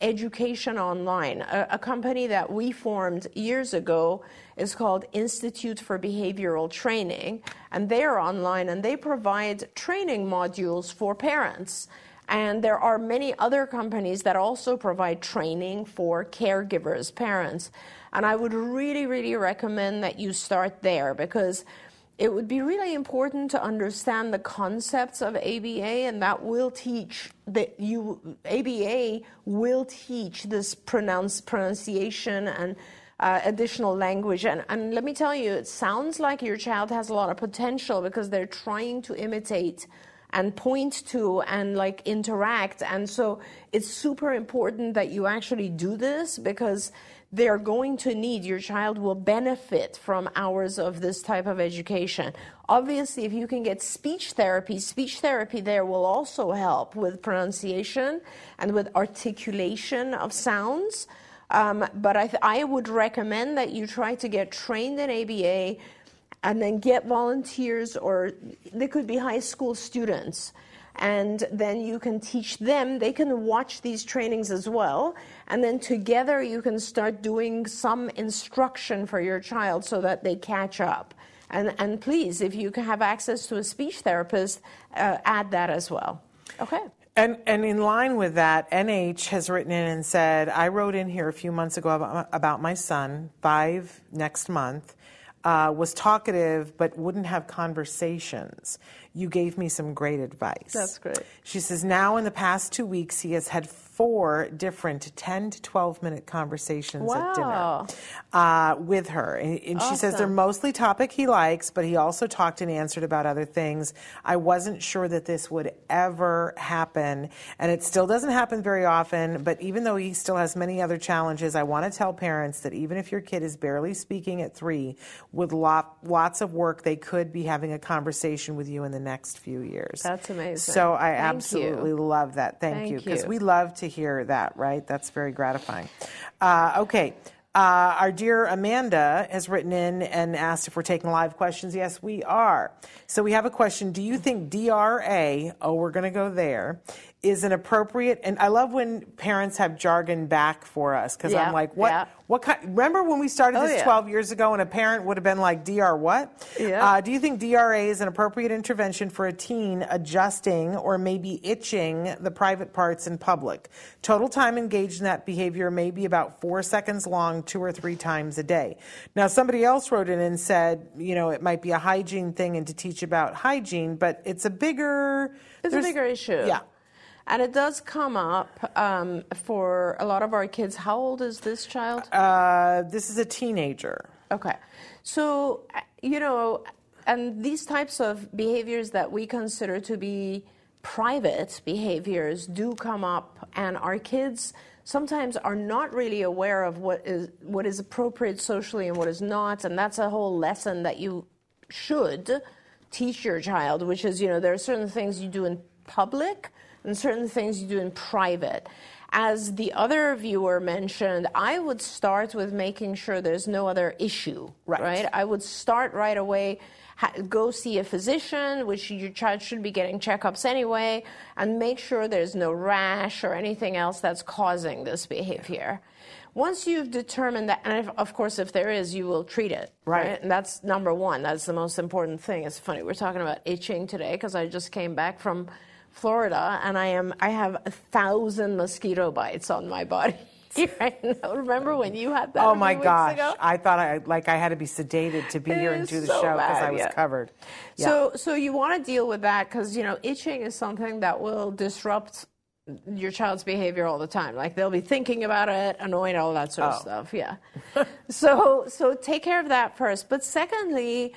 education online. A, a, company that we formed years ago is called Institute for Behavioral Training, and they are online and they provide training modules for parents. And there are many other companies that also provide training for caregivers, parents. And I would really, really recommend that you start there because it would be really important to understand the concepts of ABA, and that will teach that you ABA will teach this pronounce, pronunciation and uh, additional language. And, and let me tell you, it sounds like your child has a lot of potential because they're trying to imitate and point to and like interact. And so it's super important that you actually do this because they're going to need, your child will benefit from hours of this type of education. Obviously, if you can get speech therapy, speech therapy there will also help with pronunciation and with articulation of sounds. Um, but I, th- I would recommend that you try to get trained in ABA and then get volunteers, or they could be high school students. And then you can teach them, they can watch these trainings as well. And then together you can start doing some instruction for your child so that they catch up. And, and please, if you have access to a speech therapist, uh, add that as well. Okay. And, and in line with that, NH has written in and said, I wrote in here a few months ago about, about my son, five next month uh, was talkative but wouldn't have conversations. You gave me some great advice. That's great. She says, now in the past two weeks, he has had four different 10 to 12 minute conversations wow. at dinner uh, with her. And, and awesome. she says they're mostly topic he likes, but he also talked and answered about other things. I wasn't sure that this would ever happen, and it still doesn't happen very often, but even though he still has many other challenges, I want to tell parents that even if your kid is barely speaking at three, with lot, lots of work, they could be having a conversation with you in the next few years. That's amazing. So I Thank absolutely you. love that. Thank, Thank you. Because we love to hear that, right? That's very gratifying. Uh, okay. Uh, our dear Amanda has written in and asked if we're taking live questions. Yes, we are. So we have a question. Do you think DRA, oh, we're going to go there, is an appropriate, and I love when parents have jargon back for us because yeah, I'm like, what, yeah. what kind, remember when we started oh, this yeah. 12 years ago and a parent would have been like, DR what? Yeah. Uh, do you think DRA is an appropriate intervention for a teen adjusting or maybe itching the private parts in public? Total time engaged in that behavior may be about four seconds long, two or three times a day. Now, somebody else wrote in and said, you know, it might be a hygiene thing and to teach about hygiene, but it's a bigger. It's a bigger issue. Yeah. And it does come up um, for a lot of our kids. How old is this child? Uh, this is a teenager. Okay. So, you know, and these types of behaviors that we consider to be private behaviors do come up, and our kids sometimes are not really aware of what is what is appropriate socially and what is not, and that's a whole lesson that you should teach your child, which is you know there are certain things you do in public and certain things you do in private. As the other viewer mentioned, I would start with making sure there's no other issue, right? right? I would start right away go see a physician, which your child should be getting checkups anyway, and make sure there's no rash or anything else that's causing this behavior. Once you've determined that, and if, of course, if there is, you will treat it. Right. right. And that's number one. That's the most important thing. It's funny, we're talking about itching today because I just came back from Florida and I am I have a thousand mosquito bites on my body. <laughs> <laughs> right now. Remember when you had that? Oh my gosh! I thought I like I had to be sedated to be it here and do the so show because I was yeah. covered. Yeah. So so you want to deal with that because you know itching is something that will disrupt your child's behavior all the time. Like they'll be thinking about it, annoyed, all that sort oh. of stuff. Yeah. <laughs> so so take care of that first. But secondly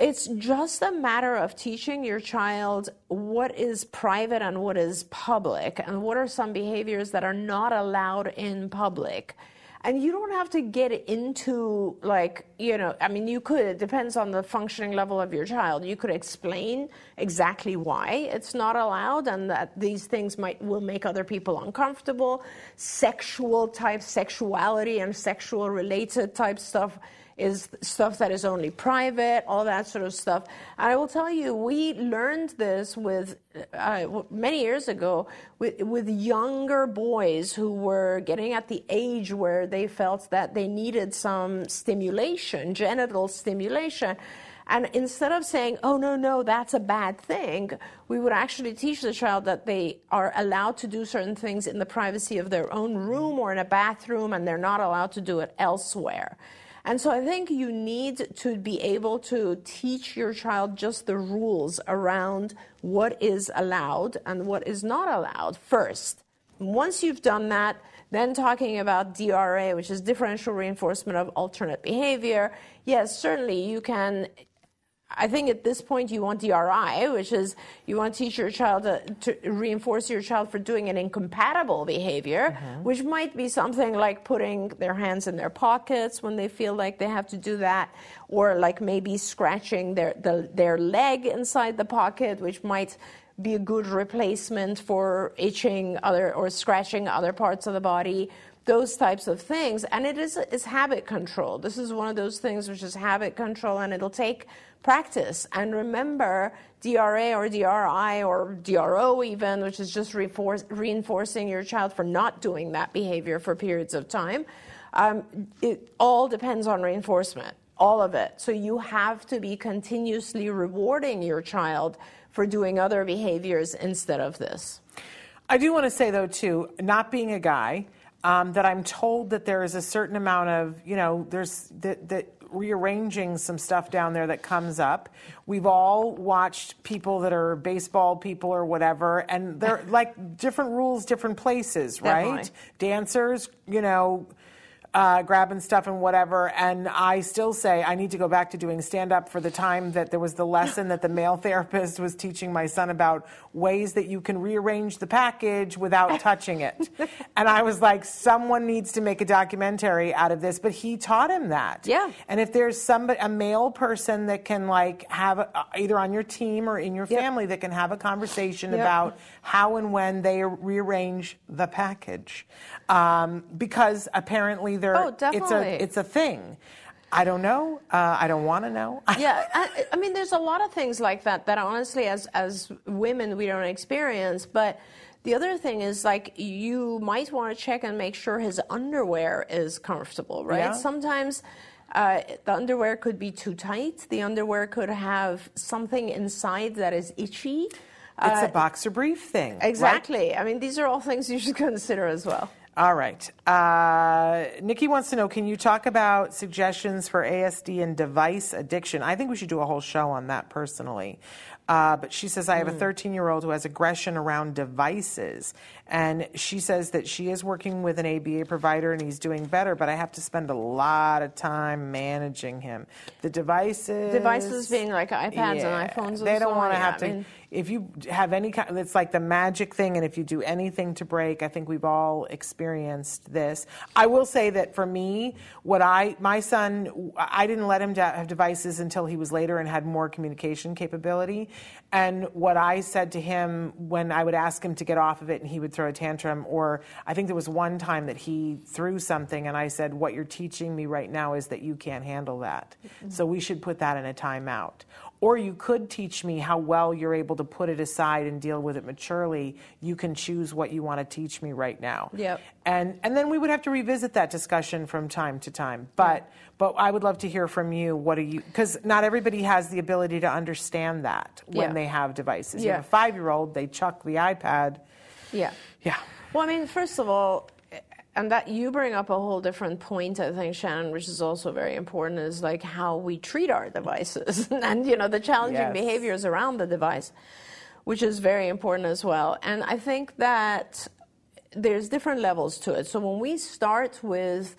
it's just a matter of teaching your child what is private and what is public, and what are some behaviors that are not allowed in public. And you don't have to get into, like, you know, I mean, you could, it depends on the functioning level of your child. You could explain exactly why it's not allowed and that these things might, will make other people uncomfortable. Sexual type, sexuality and sexual related type stuff is stuff that is only private, all that sort of stuff. I will tell you, we learned this with uh, many years ago with, with younger boys who were getting at the age where they felt that they needed some stimulation, genital stimulation. And instead of saying, oh, no, no, that's a bad thing, we would actually teach the child that they are allowed to do certain things in the privacy of their own room or in a bathroom, and they're not allowed to do it elsewhere. And so I think you need to be able to teach your child just the rules around what is allowed and what is not allowed first. Once you've done that, then talking about DRA, which is differential reinforcement of alternate behavior, yes, certainly you can I think at this point you want DRI, which is you want to teach your child to, to reinforce your child for doing an incompatible behavior, mm-hmm. which might be something like putting their hands in their pockets when they feel like they have to do that, or like maybe scratching their the, their leg inside the pocket, which might be a good replacement for itching other or scratching other parts of the body those types of things and it is is habit control this is one of those things which is habit control and it'll take practice. And remember, DRA or DRI or DRO, even, which is just reinforcing your child for not doing that behavior for periods of time, um, it all depends on reinforcement, all of it. So you have to be continuously rewarding your child for doing other behaviors instead of this. I do want to say, though, too, not being a guy, um, that I'm told that there is a certain amount of, you know, there's that, that rearranging some stuff down there that comes up. We've all watched people that are baseball people or whatever, and they're <laughs> like different rules, different places, right? Definitely. Dancers, you know, uh, grabbing stuff and whatever. And I still say I need to go back to doing stand up for the time that there was the lesson that the male <laughs> therapist was teaching my son about ways that you can rearrange the package without <laughs> touching it. and I was like, someone needs to make a documentary out of this. But he taught him that. Yeah. And if there's somebody, a male person that can like have a, either on your team or in your yep. family that can have a conversation yep. about how and when they rearrange the package, um, because apparently oh, definitely. it's a it's a thing. I don't know. Uh, I don't want to know. <laughs> yeah, I, I, mean, there's a lot of things like that that honestly, as as women, we don't experience. But the other thing is, like, you might want to check and make sure his underwear is comfortable, right? Yeah. Sometimes. Uh, the underwear could be too tight. The underwear could have something inside that is itchy. It's uh, a boxer brief thing. Exactly. Right? I mean, these are all things you should <laughs> consider as well. All right. Uh, Nikki wants to know can you talk about suggestions for ASD and device addiction? I think we should do a whole show on that personally. Uh, but she says, I have a hmm. 13 year old who has aggression around devices. And she says that she is working with an ABA provider and he's doing better, but I have to spend a lot of time managing him. The devices. Devices being like iPads yeah, and iPhones. They don't want to have to. I mean, if you have any kind, it's like the magic thing, and if you do anything to break, I think we've all experienced this. I will say that for me, what I, my son, I didn't let him have devices until he was later and had more communication capability. And what I said to him when I would ask him to get off of it and he would throw a tantrum, or I think there was one time that he threw something and I said, What you're teaching me right now is that you can't handle that. Mm-hmm. So we should put that in a timeout. Or you could teach me how well you're able to put it aside and deal with it maturely. You can choose what you want to teach me right now. Yep. And and then we would have to revisit that discussion from time to time. But yeah. but I would love to hear from you. What are you? Because not everybody has the ability to understand that when yeah. they have devices. Yeah. You have a five year old, they chuck the iPad. Yeah. Yeah. Well, I mean, first of all, and that you bring up a whole different point i think shannon which is also very important is like how we treat our devices <laughs> and you know the challenging yes. behaviors around the device which is very important as well and i think that there's different levels to it so when we start with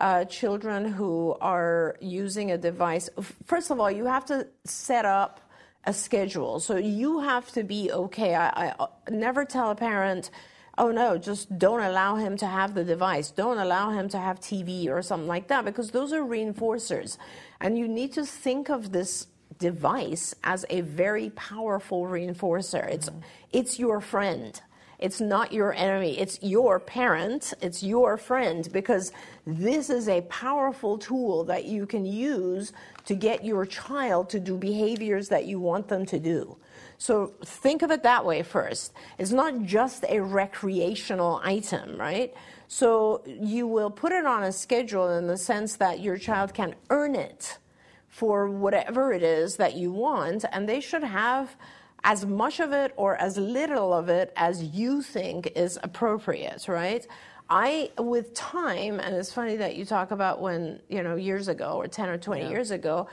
uh, children who are using a device first of all you have to set up a schedule so you have to be okay I, I never tell a parent oh no, just don't allow him to have the device. Don't allow him to have TV or something like that because those are reinforcers. And you need to think of this device as a very powerful reinforcer. It's, mm-hmm. it's your friend. It's not your enemy. It's your parent. It's your friend because this is a powerful tool that you can use to get your child to do behaviors that you want them to do. So think of it that way first. It's not just a recreational item, right? So you will put it on a schedule in the sense that your child can earn it for whatever it is that you want, and they should have as much of it or as little of it as you think is appropriate, right? I, with time, and it's funny that you talk about when, you know, years ago or 10 or 20 yeah. years ago,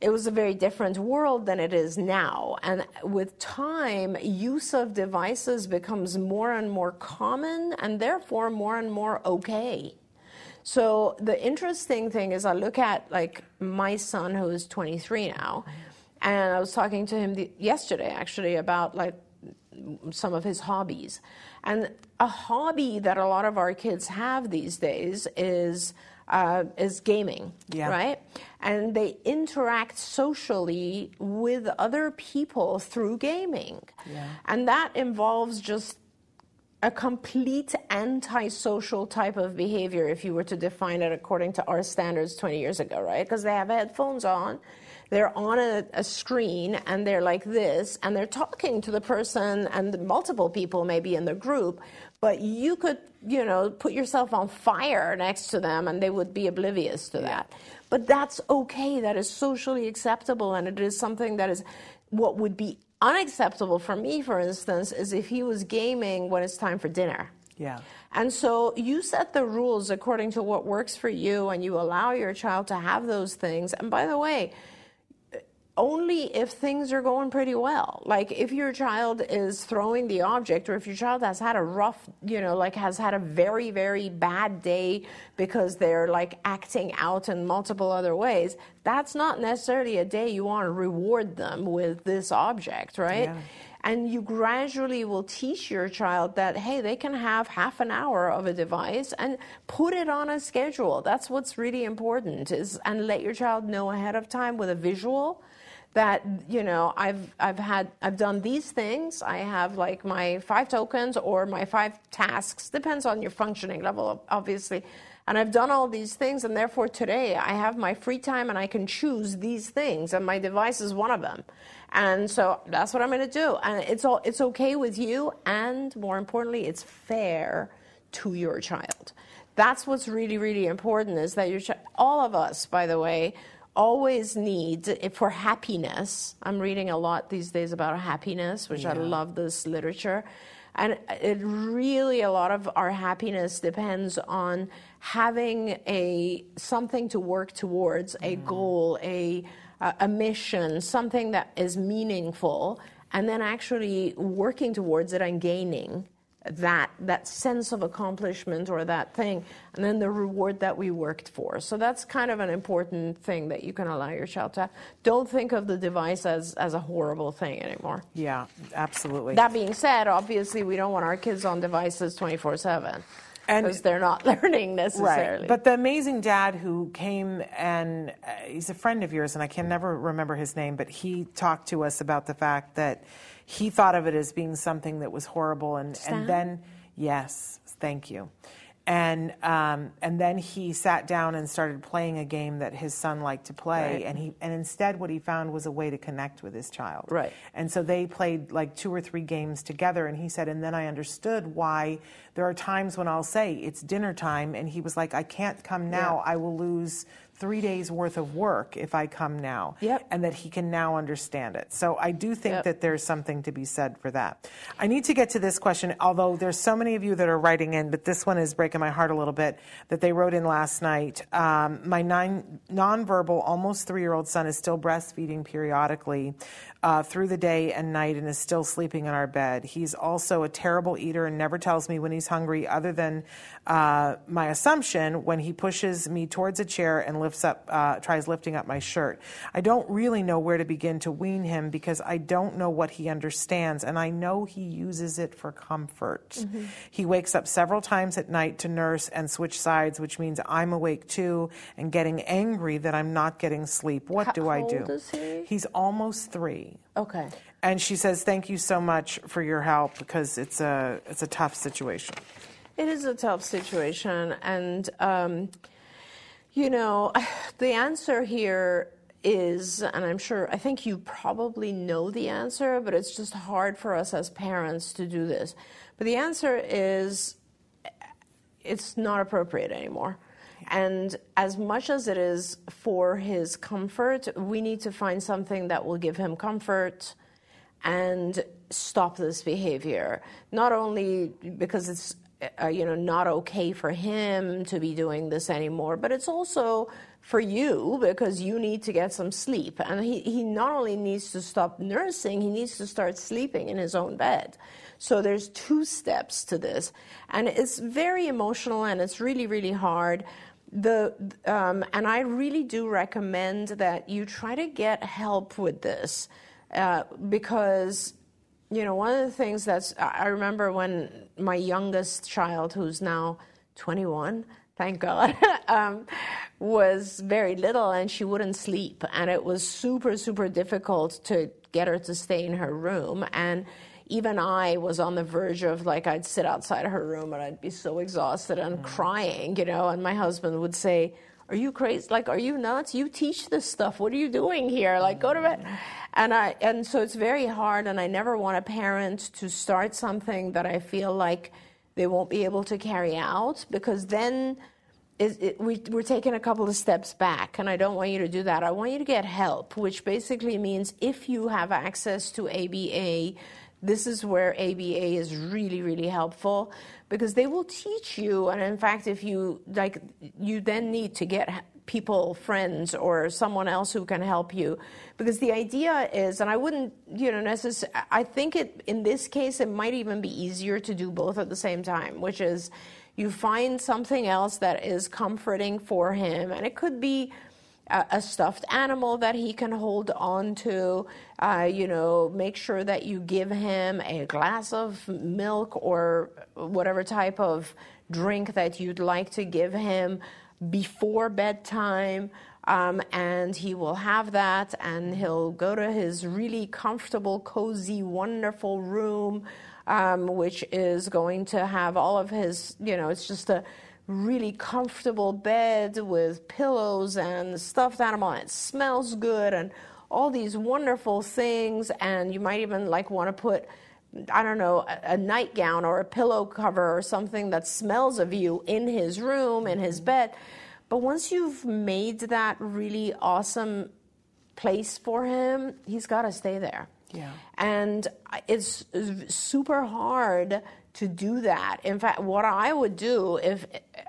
it was a very different world than it is now. And with time, use of devices becomes more and more common and therefore more and more okay. So the interesting thing is I look at like my son who is 23 now, and I was talking to him the, yesterday actually about like some of his hobbies. And a hobby that a lot of our kids have these days is uh, is gaming, yeah. right? And they interact socially with other people through gaming. Yeah. And that involves just a complete antisocial type of behavior if you were to define it according to our standards 20 years ago, right? Because they have headphones on, they're on a, a, screen, and they're like this, and they're talking to the person and multiple people maybe in the group, but you could, you know, put yourself on fire next to them and they would be oblivious to that. But that's okay. That is socially acceptable and it is something that is what would be unacceptable for me, for instance, is if he was gaming when it's time for dinner. Yeah. And so you set the rules according to what works for you and you allow your child to have those things. And by the way, only if things are going pretty well. Like if your child is throwing the object, or if your child has had a rough, you know, like has had a very, very bad day because they're like acting out in multiple other ways, that's not necessarily a day you want to reward them with this object, right? Yeah. And you gradually will teach your child that, hey, they can have half an hour of a device and put it on a schedule. That's what's really important is and let your child know ahead of time with a visual that you know I've I've had I've done these things. I have like my five tokens or my five tasks depends on your functioning level obviously. And I've done all these things and therefore today I have my free time and I can choose these things and my device is one of them. And so that's what I'm going to do. And it's all it's okay with you and more importantly it's fair to your child. That's what's really really important is that your ch- all of us by the way always need for happiness. I'm reading a lot these days about happiness, which yeah. I love this literature. And it really, a lot of our happiness depends on having a something to work towards, a mm. goal, a a mission, something that is meaningful, and then actually working towards it and gaining that that sense of accomplishment or that thing and then the reward that we worked for so that's kind of an important thing that you can allow your child to have don't think of the device as as a horrible thing anymore yeah absolutely that being said obviously we don't want our kids on devices 24 7 because they're not <laughs> learning necessarily. Right. But the amazing dad who came and uh, he's a friend of yours, and I can never remember his name, but he talked to us about the fact that he thought of it as being something that was horrible, and, and then yes, thank you. And um, and then he sat down and started playing a game that his son liked to play, right. and he and instead what he found was a way to connect with his child. Right. And so they played like two or three games together, and he said, and then I understood why there are times when I'll say it's dinner time, and he was like, I can't come now, yeah. I will lose three days worth of work if I come now. Yep. And that he can now understand it. So I do think yep. that there's something to be said for that. I need to get to this question, although there's so many of you that are writing in, but this one is breaking my heart a little bit that they wrote in last night. Um, my nine, nonverbal, almost three year old son is still breastfeeding periodically uh, through the day and night and is still sleeping in our bed. He's also a terrible eater and never tells me when he's hungry, other than uh, my assumption when he pushes me towards a chair and lifts up, uh, tries lifting up my shirt. I don't really know where to begin to wean him because I don't know what he understands, and I know he uses it for comfort. Mm-hmm. He wakes up several times at night to nurse and switch sides, which means I'm awake too and getting angry that I'm not getting sleep. What How do I do? He? He's almost three. Okay. And she says, "Thank you so much for your help because it's a it's a tough situation." It is a tough situation, and um, you know, <sighs> the answer here is, and I'm sure, I think you probably know the answer, but it's just hard for us as parents to do this. But the answer is, eh, it's not appropriate anymore. And as much as it is for his comfort, we need to find something that will give him comfort and stop this behavior. Not only because it's uh, you know not okay for him to be doing this anymore, but it's also for you because you need to get some sleep. And he, he not only needs to stop nursing, he needs to start sleeping in his own bed. So there's two steps to this. And it's very emotional and it's really, really hard the um, and I really do recommend that you try to get help with this uh, because you know one of the things that's I remember when my youngest child, who's now 21, thank God, <laughs> um, was very little and she wouldn't sleep, and it was super super difficult to get her to stay in her room and even I was on the verge of like I'd sit outside her room and I'd be so exhausted and mm. crying, you know, and my husband would say, "Are you crazy? Like, are you nuts? You teach this stuff. What are you doing here? Like, go to bed." Mm. And I and so it's very hard, and I never want a parent to start something that I feel like they won't be able to carry out because then. It, it, we, we're taking a couple of steps back, and I don't want you to do that. I want you to get help, which basically means if you have access to ABA, this is where ABA is really, really helpful because they will teach you. And in fact, if you like, you then need to get people, friends, or someone else who can help you. Because the idea is, and I wouldn't, you know, necessarily, I think it, in this case, it might even be easier to do both at the same time, which is you find something else that is comforting for him. And it could be, a, stuffed animal that he can hold on to. Uh, you know, make sure that you give him a glass of milk or whatever type of drink that you'd like to give him before bedtime. Um, and he will have that, and he'll go to his really comfortable, cozy, wonderful room, um, which is going to have all of his, you know, it's just a really comfortable bed with pillows and stuffed animal and it smells good and all these wonderful things and you might even like want to put I don't know, a, a, nightgown or a pillow cover or something that smells of you in his room, in his mm-hmm. bed. But once you've made that really awesome place for him, he's got to stay there. Yeah. And uh, it's super hard to do that. In fact, what I would do if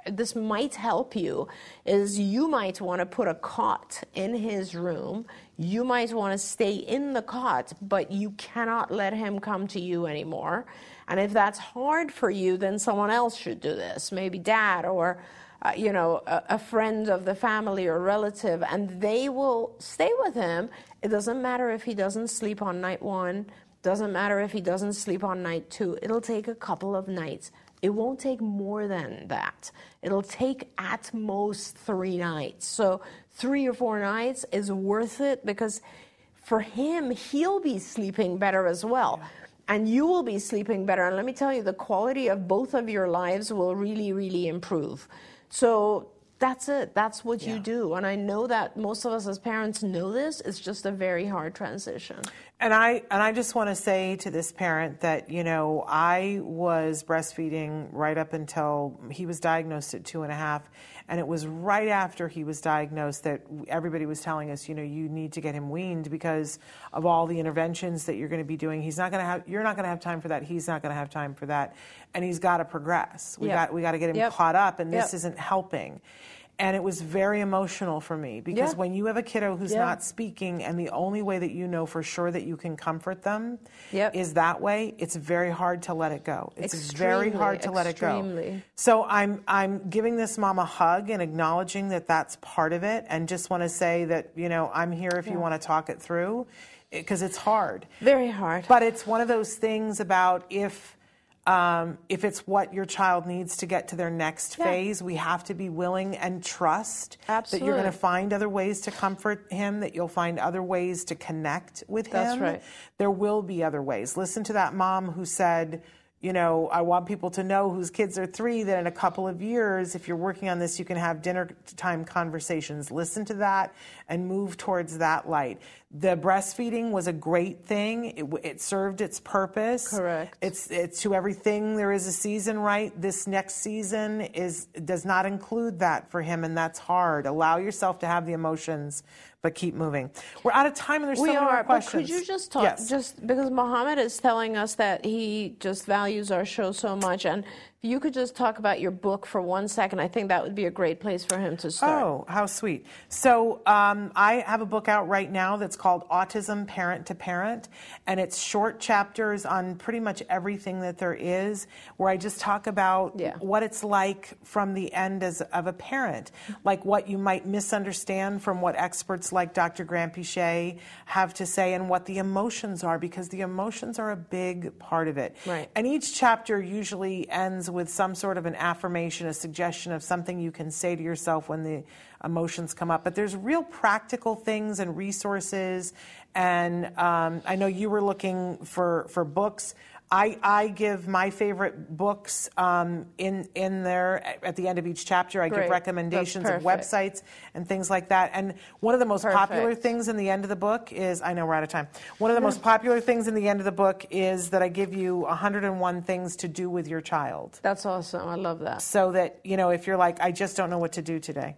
this might help you is you might want to put a cot in his room. You might want to stay in the cot, but you cannot let him come to you anymore. And if that's hard for you, then someone else should do this, maybe dad or uh, you know, a, a, friend of the family or relative, and they will stay with him. It doesn't matter if he doesn't sleep on night one, doesn't matter if he doesn't sleep on night two. It'll take a couple of nights. It won't take more than that. It'll take at most three nights. So, three or four nights is worth it because for him, he'll be sleeping better as well. Yeah. And you will be sleeping better. And let me tell you, the quality of both of your lives will really, really improve. So that's it. That's what yeah. you do. And I know that most of us as parents know this. It's just a very hard transition. And I and I just want to say to this parent that you know I was breastfeeding right up until he was diagnosed at two and a half, and it was right after he was diagnosed that everybody was telling us, you know, you need to get him weaned because of all the interventions that you're going to be doing. He's not going to have. You're not going to have time for that. He's not going to have time for that, and he's got to progress. We yep. got we got to get him yep. caught up, and this yep. isn't helping and it was very emotional for me because yeah. when you have a kiddo who's yeah. not speaking and the only way that you know for sure that you can comfort them yep. is that way it's very hard to let it go it's extremely, very hard to extremely. let it go so i'm i'm giving this mom a hug and acknowledging that that's part of it and just want to say that you know i'm here if yeah. you want to talk it through because it's hard very hard but it's one of those things about if um, if it's what your child needs to get to their next yeah. phase, we have to be willing and trust Absolutely. that you're going to find other ways to comfort him, that you'll find other ways to connect with That's him. That's right. There will be other ways. Listen to that mom who said, you know, I want people to know whose kids are three that in a couple of years, if you're working on this, you can have dinner time conversations. Listen to that and move towards that light. The breastfeeding was a great thing. It, it served its purpose. Correct. It's, it's to everything. There is a season, right? This next season is does not include that for him, and that's hard. Allow yourself to have the emotions but keep moving. We're out of time, and there's we so many are, more questions. But could you just talk, yes. just because Mohammed is telling us that he just values our show so much, and you could just talk about your book for one second, I think that would be a great place for him to start. Oh, how sweet. So um, I have a book out right now that's called Autism Parent to Parent, and it's short chapters on pretty much everything that there is, where I just talk about yeah. what it's like from the end as of a parent, like what you might misunderstand from what experts like Dr. Granpeesheh have to say, and what the emotions are, because the emotions are a big part of it. Right. And each chapter usually ends with some sort of an affirmation, a suggestion of something you can say to yourself when the emotions come up. But there's real practical things and resources. And um, I know you were looking for, for books. I, I give my favorite books um, in in there at the end of each chapter. I Great. give recommendations of websites and things like that. And one of the most perfect. popular things in the end of the book is I know we're out of time. One of the most <laughs> popular things in the end of the book is that I give you 101 things to do with your child. That's awesome. I love that. So that you know if you're like I just don't know what to do today.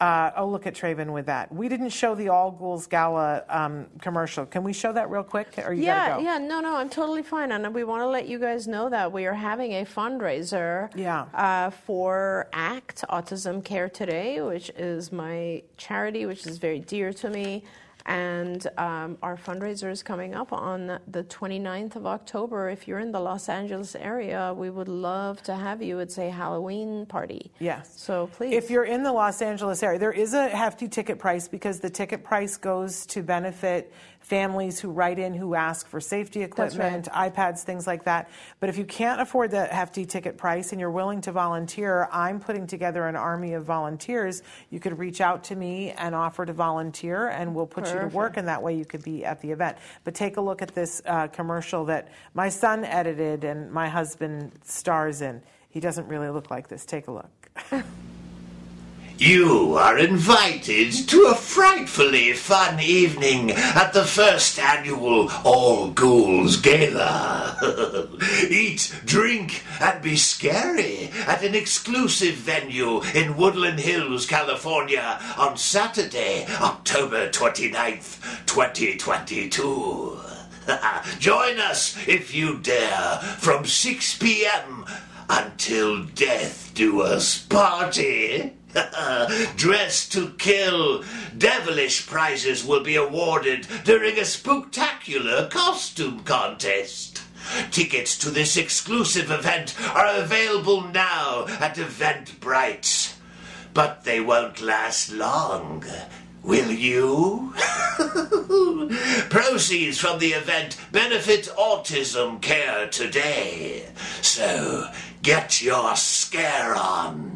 Uh, oh, look at Traven with that. We didn't show the All Ghouls Gala um, commercial. Can we show that real quick? Or you yeah, gotta go? yeah, no, no, I'm totally fine. And we want to let you guys know that we are having a fundraiser yeah. uh, for ACT Autism Care Today, which is my charity, which is very dear to me. And um, our fundraiser is coming up on the 29th of October. If you're in the Los Angeles area, we would love to have you. It's a Halloween party. Yes. So please. If you're in the Los Angeles area, there is a hefty ticket price because the ticket price goes to benefit families who write in who ask for safety equipment, right. iPads, things like that. But if you can't afford the hefty ticket price and you're willing to volunteer, I'm putting together an army of volunteers. You could reach out to me and offer to volunteer, and we'll put Perfect. you to work, and that way you could be at the event. But take a look at this uh, commercial that my son edited and my husband stars in. He doesn't really look like this. Take a look. <laughs> You are invited to a frightfully fun evening at the first annual All Ghouls Gala. <laughs> Eat, drink, and be scary at an exclusive venue in Woodland Hills, California on Saturday, October 29th, 2022. <laughs> Join us if you dare from 6 p.m. until death do us party. <laughs> Dressed to kill. Devilish prizes will be awarded during a spectacular costume contest. Tickets to this exclusive event are available now at Eventbrite. But they won't last long. Will you? <laughs> Proceeds from the event benefit autism care today. So get your scare on.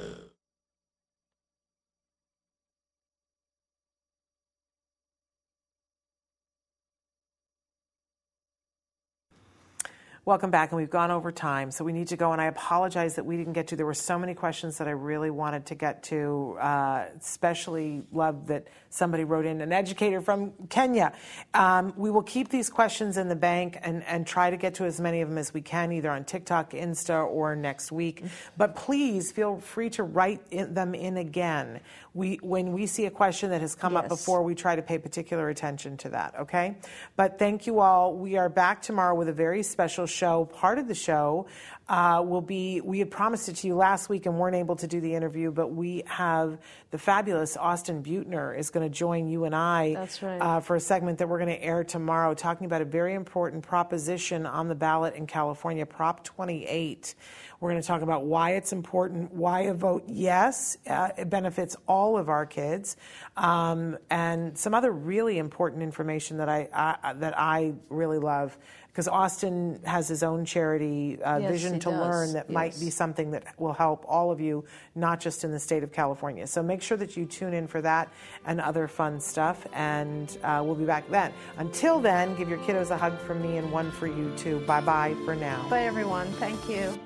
Welcome back, and we've gone over time, so we need to go. And I apologize that we didn't get to. There were so many questions that I really wanted to get to. Uh, especially love that somebody wrote in an educator from Kenya. Um, we will keep these questions in the bank and, and try to get to as many of them as we can, either on TikTok, Insta, or next week. But please feel free to write in, them in again. We, when we see a question that has come yes. up before, we try to pay particular attention to that. Okay. But thank you all. We are back tomorrow with a very special show. Part of the show uh, will be, we had promised it to you last week and weren't able to do the interview, but we have the fabulous Austin Beutner is going to join you and I right. uh, for a segment that we're going to air tomorrow, talking about a very important proposition on the ballot in California, Prop 28. We're going to talk about why it's important, why a vote yes, uh, it benefits all of our kids, um, and some other really important information that I, I that I really love because Austin has his own charity, uh, yes, Vision to does. Learn, that yes. might be something that will help all of you, not just in the state of California. So make sure that you tune in for that and other fun stuff, and uh, we'll be back then. Until then, give your kiddos a hug from me and one for you too. Bye bye for now. Bye, everyone. Thank you.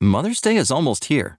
Mother's Day is almost here